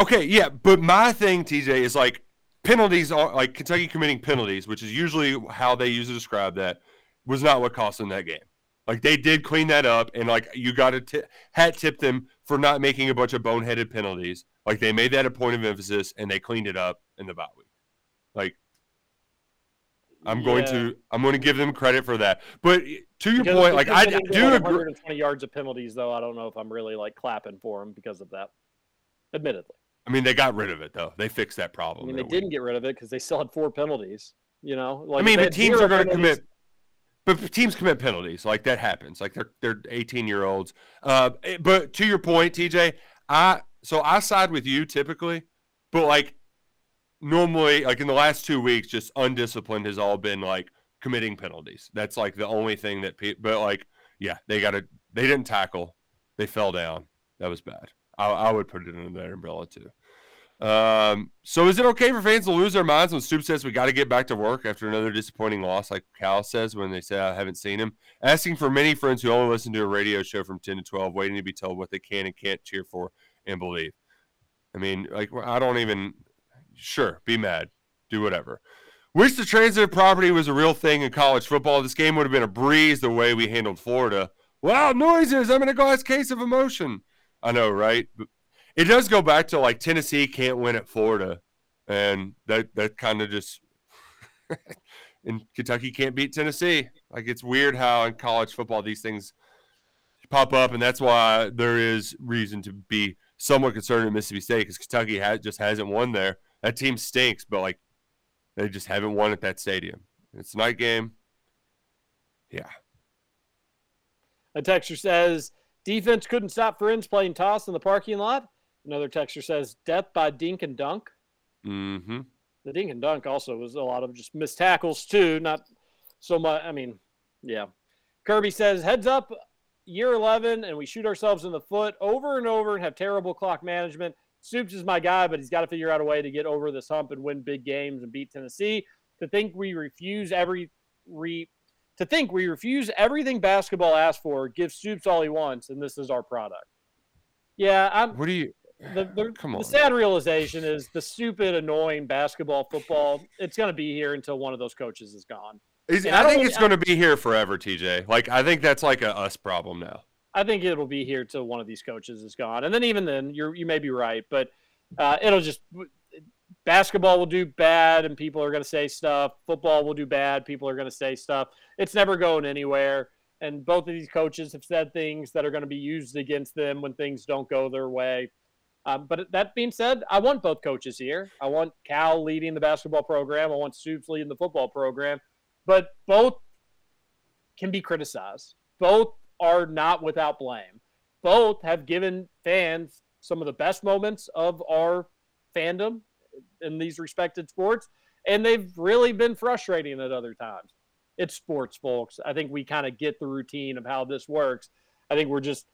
okay, yeah. But my thing, TJ, is like penalties are like Kentucky committing penalties, which is usually how they to describe that, was not what cost them that game. Like they did clean that up, and like you got to hat tip them for not making a bunch of boneheaded penalties. Like they made that a point of emphasis, and they cleaned it up in the bye week. Like I'm going to I'm going to give them credit for that. But to your Because- point, like I, I do agree. 120 yards of penalties, though. I don't know if I'm really like clapping for them because of that. Admittedly, I mean, they got rid of it though. They fixed that problem. I mean they didn't get rid of it because they still had four penalties. You know, like I mean, but teams are going to commit. But teams commit penalties, like that happens. Like they're they're 18 year olds. Uh, eh, but to your point, TJ, I so I side with you typically, but like normally, like in the last two weeks, just undisciplined has all been like committing penalties. That's like the only thing that. Pe- but like, yeah, they got to. They didn't tackle. They fell down. That was bad. I, I would put it under that umbrella too. Um, so is it okay for fans to lose their minds when Stoops says we got to get back to work after another disappointing loss, like Cal says when they say I haven't seen him? Asking for many friends who only listen to a radio show from 10 to 12, waiting to be told what they can and can't cheer for and believe. I mean, like I don't even. Sure, be mad, do whatever. Wish the transitive property was a real thing in college football. This game would have been a breeze the way we handled Florida. Loud noises. I'm in a glass case of emotion. I know, right? It does go back to like Tennessee can't win at Florida, and that that kind of just and Kentucky can't beat Tennessee. Like it's weird how in college football these things pop up, and that's why there is reason to be somewhat concerned at Mississippi State because Kentucky has, just hasn't won there. That team stinks, but like they just haven't won at that stadium. It's a night game. Yeah. A texture says defense couldn't stop friends playing toss in the parking lot. Another texture says death by dink and dunk. Mm-hmm. The dink and dunk also was a lot of just missed tackles too. Not so much. I mean, yeah. Kirby says heads up, year 11, and we shoot ourselves in the foot over and over and have terrible clock management. Stoops is my guy, but he's got to figure out a way to get over this hump and win big games and beat Tennessee. To think we refuse every re to think we refuse everything basketball asks for, give Stoops all he wants, and this is our product. Yeah, I'm. What do you? The, the, Come on. the sad realization is the stupid, annoying basketball football. It's going to be here until one of those coaches is gone. I, don't think really- it's going to be here forever, TJ. Like I think that's like a us problem now. I think it'll be here till one of these coaches is gone, and then even then, you're you may be right, but uh, it'll just basketball will do bad, and people are going to say stuff. Football will do bad, people are going to say stuff. It's never going anywhere, and both of these coaches have said things that are going to be used against them when things don't go their way. Um, but that being said, I want both coaches here. I want Cal leading the basketball program. I want Stoops leading the football program. But both can be criticized. Both are not without blame. Both have given fans some of the best moments of our fandom in these respected sports, and they've really been frustrating at other times. It's sports, folks. I think we kind of get the routine of how this works. I think we're just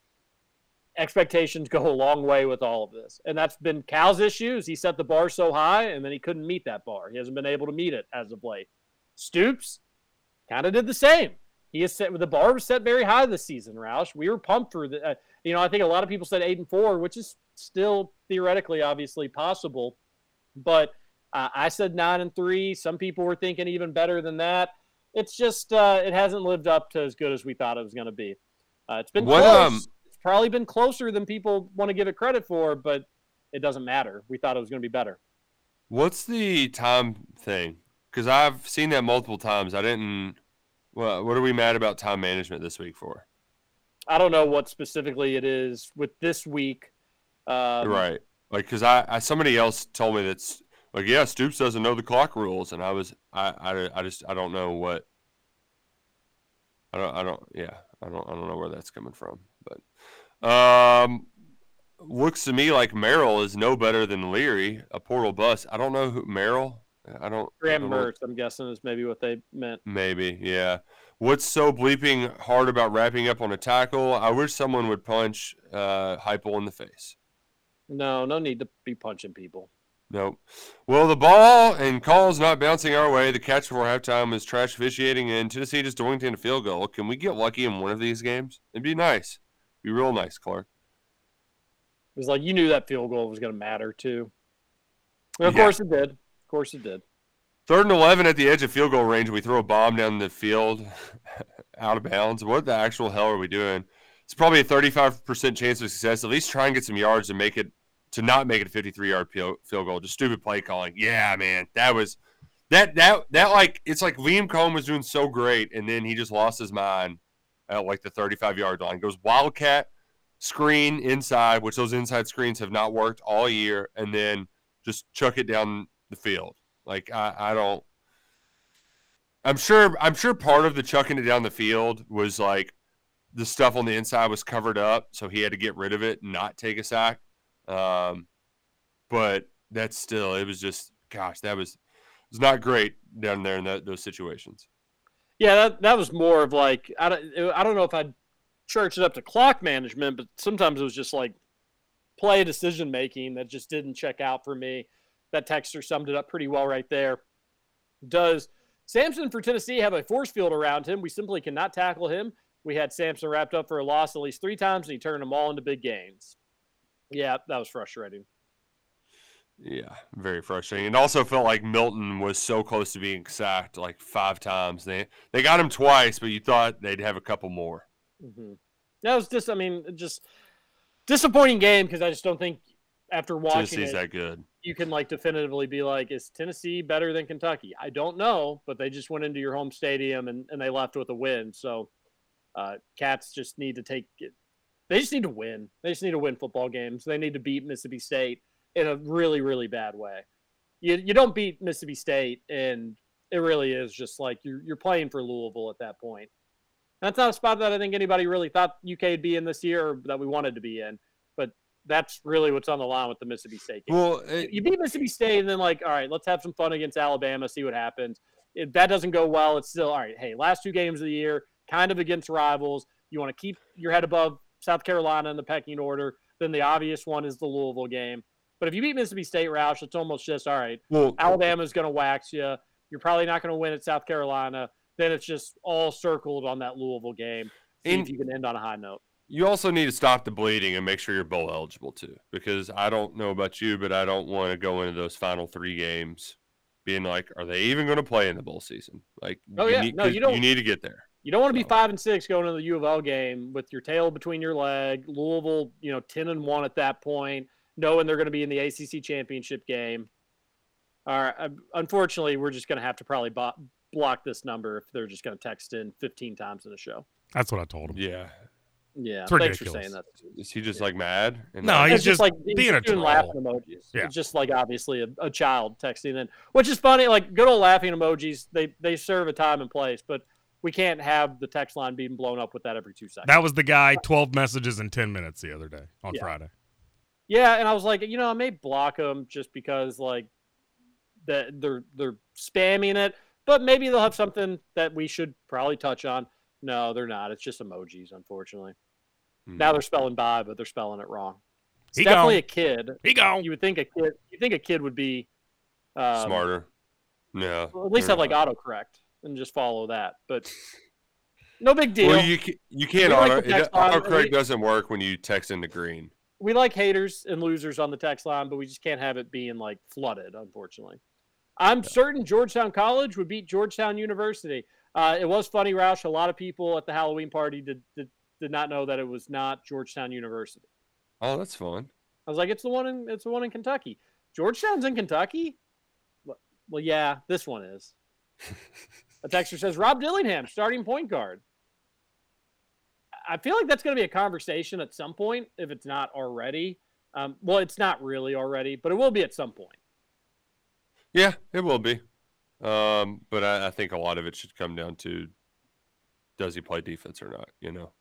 expectations go a long way with all of this. And that's been Cal's issues. He set the bar so high and then he couldn't meet that bar. He hasn't been able to meet it as of late. Stoops kind of did the same. He has set the bar was set very high this season, Roush. We were pumped for the uh, you know, I think a lot of people said 8 and 4, which is still theoretically obviously possible, but uh, I said 9 and 3. Some people were thinking even better than that. It's just uh, it hasn't lived up to as good as we thought it was going to be. Uh, it's been What, close. um, it's probably been closer than people want to give it credit for, but it doesn't matter. We thought it was going to be better. What's the time thing? Because I've seen that multiple times. I didn't. What What are we mad about time management this week for? I don't know what specifically it is with this week. Um, right. Like, because I, I somebody else told me that's like, yeah, Stoops doesn't know the clock rules, and I was, I, I, I just, I don't know what. I don't, I don't, yeah, I don't, I don't know where that's coming from, but, um, looks to me like Merrill is no better than Leary, a portal bus. I don't know who Merrill. I don't. I Graham. Mertz, I'm guessing, is maybe what they meant. Maybe, yeah. What's so bleeping hard about wrapping up on a tackle? I wish someone would punch uh, Heupel in the face. No, no need to be punching people. Nope. Well, the ball and calls not bouncing our way. The catch before halftime is trash officiating, and Tennessee just doinked in a field goal. Can we get lucky in one of these games? It'd be nice. Be real nice, Clark. It was like you knew that field goal was going to matter too. And of Yeah. course it did. Of course it did. Third and 11 at the edge of field goal range. We throw a bomb down the field out of bounds. What the actual hell are we doing? It's probably a 35% chance of success. At least try and get some yards to make it, to not make it a 53 yard field goal. Just stupid play calling. Yeah, man. That was, that, that, that, like, it's like Liam Coen was doing so great, and then he just lost his mind at like the 35 yard line. Goes Wildcat screen inside, which those inside screens have not worked all year, and then just chuck it down the field. Like I, I don't. I'm sure. I'm sure part of the chucking it down the field was like the stuff on the inside was covered up, so he had to get rid of it and not take a sack. Um, but that's still. It was just. Gosh, that was. It was not great down there in that, those situations. Yeah, that that was more of like I don't I don't know if I'd church it up to clock management, but sometimes it was just like play decision making that just didn't check out for me. That texter summed it up pretty well right there. Does Sampson for Tennessee have a force field around him? We simply cannot tackle him. We had Sampson wrapped up for a loss at least three times, and he turned them all into big gains. Yeah, that was frustrating. Yeah, very frustrating. It also felt like Milton was so close to being sacked like five times. They they got him twice, but you thought they'd have a couple more. Mm-hmm. That was just, I mean, just disappointing game because I just don't think after watching Tennessee's it, that good. You can like definitively be like, is Tennessee better than Kentucky? I don't know, but they just went into your home stadium and, and they left with a win. So uh, Cats just need to take it. They just need to win. They just need to win football games. They need to beat Mississippi State in a really, really bad way. You, you don't beat Mississippi State, and it really is just like you're, you're playing for Louisville at that point. That's not a spot that I think anybody really thought UK would be in this year or that we wanted to be in. But that's really what's on the line with the Mississippi State game. Well, You- you beat Mississippi State, and then like, all right, let's have some fun against Alabama, see what happens. If that doesn't go well, it's still all right. Hey, last two games of the year, kind of against rivals. You want to keep your head above South Carolina in the pecking order. Then the obvious one is the Louisville game. But if you beat Mississippi State, Roush, it's almost just all right. Well, Alabama's going to wax you. You're probably not going to win at South Carolina. Then it's just all circled on that Louisville game. See And- if you can end on a high note. You also need to stop the bleeding and make sure you're bowl eligible too, because I don't know about you, but I don't want to go into those final three games being like, are they even going to play in the bowl season? Like, Oh, you yeah. need, No, 'cause you don't- You need to get there. You don't want to be five and six going into the U of L game with your tail between your leg. Louisville, you know, ten and one at that point, knowing they're going to be in the ACC championship game. All right. uh, Unfortunately, we're just going to have to probably bo- block this number if they're just going to text in 15 times in a show. That's what I told him. Yeah. Yeah. It's thanks for ridiculous. saying that. Is he just like mad? And No, like- he's just like being he's a doing troll. laughing emojis. Yeah. It's just like obviously a, a child texting in, which is funny. Like good old laughing emojis, they they serve a time and place, but we can't have the text line being blown up with that every two seconds. That was the guy, 12 messages in 10 minutes the other day on Yeah. Friday. Yeah, and I was like, you know, I may block them just because like that they're they're spamming it, but maybe they'll have something that we should probably touch on. No, they're not. It's just emojis, unfortunately. Hmm. Now they're spelling by, but they're spelling it wrong. It's He definitely gone. a kid. He gone. You would think a kid. You think a kid would be um, smarter. No. Well, at least have like not. autocorrect and just follow that. But no big deal. Well, you you can't like auto. the it- autocorrect We- doesn't work when you text into green. we like haters and losers on the text line, but we just can't have it being like flooded, unfortunately. I'm certain Georgetown College would beat Georgetown University. Uh, it was funny, Roush. A lot of people at the Halloween party did, did did not know that it was not Georgetown University. Oh, that's fun. I was like, it's the one in it's the one in Kentucky. Georgetown's in Kentucky. Well, yeah, this one is. A texter says Rob Dillingham, starting point guard. I feel like that's going to be a conversation at some point, if it's not already. Um, well, it's not really already, but it will be at some point. Yeah, it will be. Um, but I, I think a lot of it should come down to does he play defense or not? You know.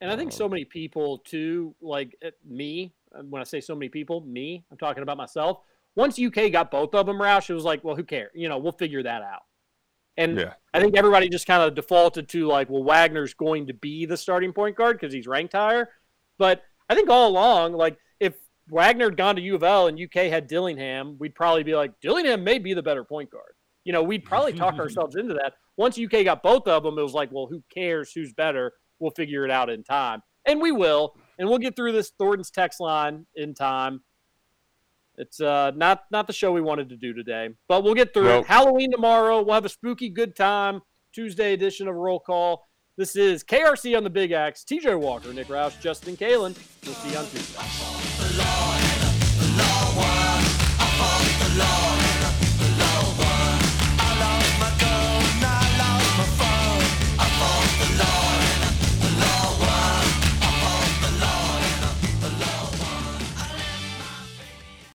And I think so many people too, like uh, me, uh, when I say so many people, me, I'm talking about myself. Once UK got both of them, Roush, it was like, well, who cares? You know, we'll figure that out. And Yeah. I think everybody just kind of defaulted to like, well, Wagner's going to be the starting point guard because he's ranked higher. But I think all along, like, if Wagner had gone to U of L and UK had Dillingham, we'd probably be like, Dillingham may be the better point guard you know, we'd probably talk ourselves into that. Once UK got both of them, it was like, well, who cares who's better? We'll figure it out in time. And we will. And we'll get through this Thornton's text line in time. It's uh, not not the show we wanted to do today, but we'll get through nope. it. Halloween tomorrow. We'll have a spooky good time. Tuesday edition of Roll Call. This is KRC on the Big Axe. TJ Walker, Nick Roush, Justin Kalen. We'll see you on Tuesday.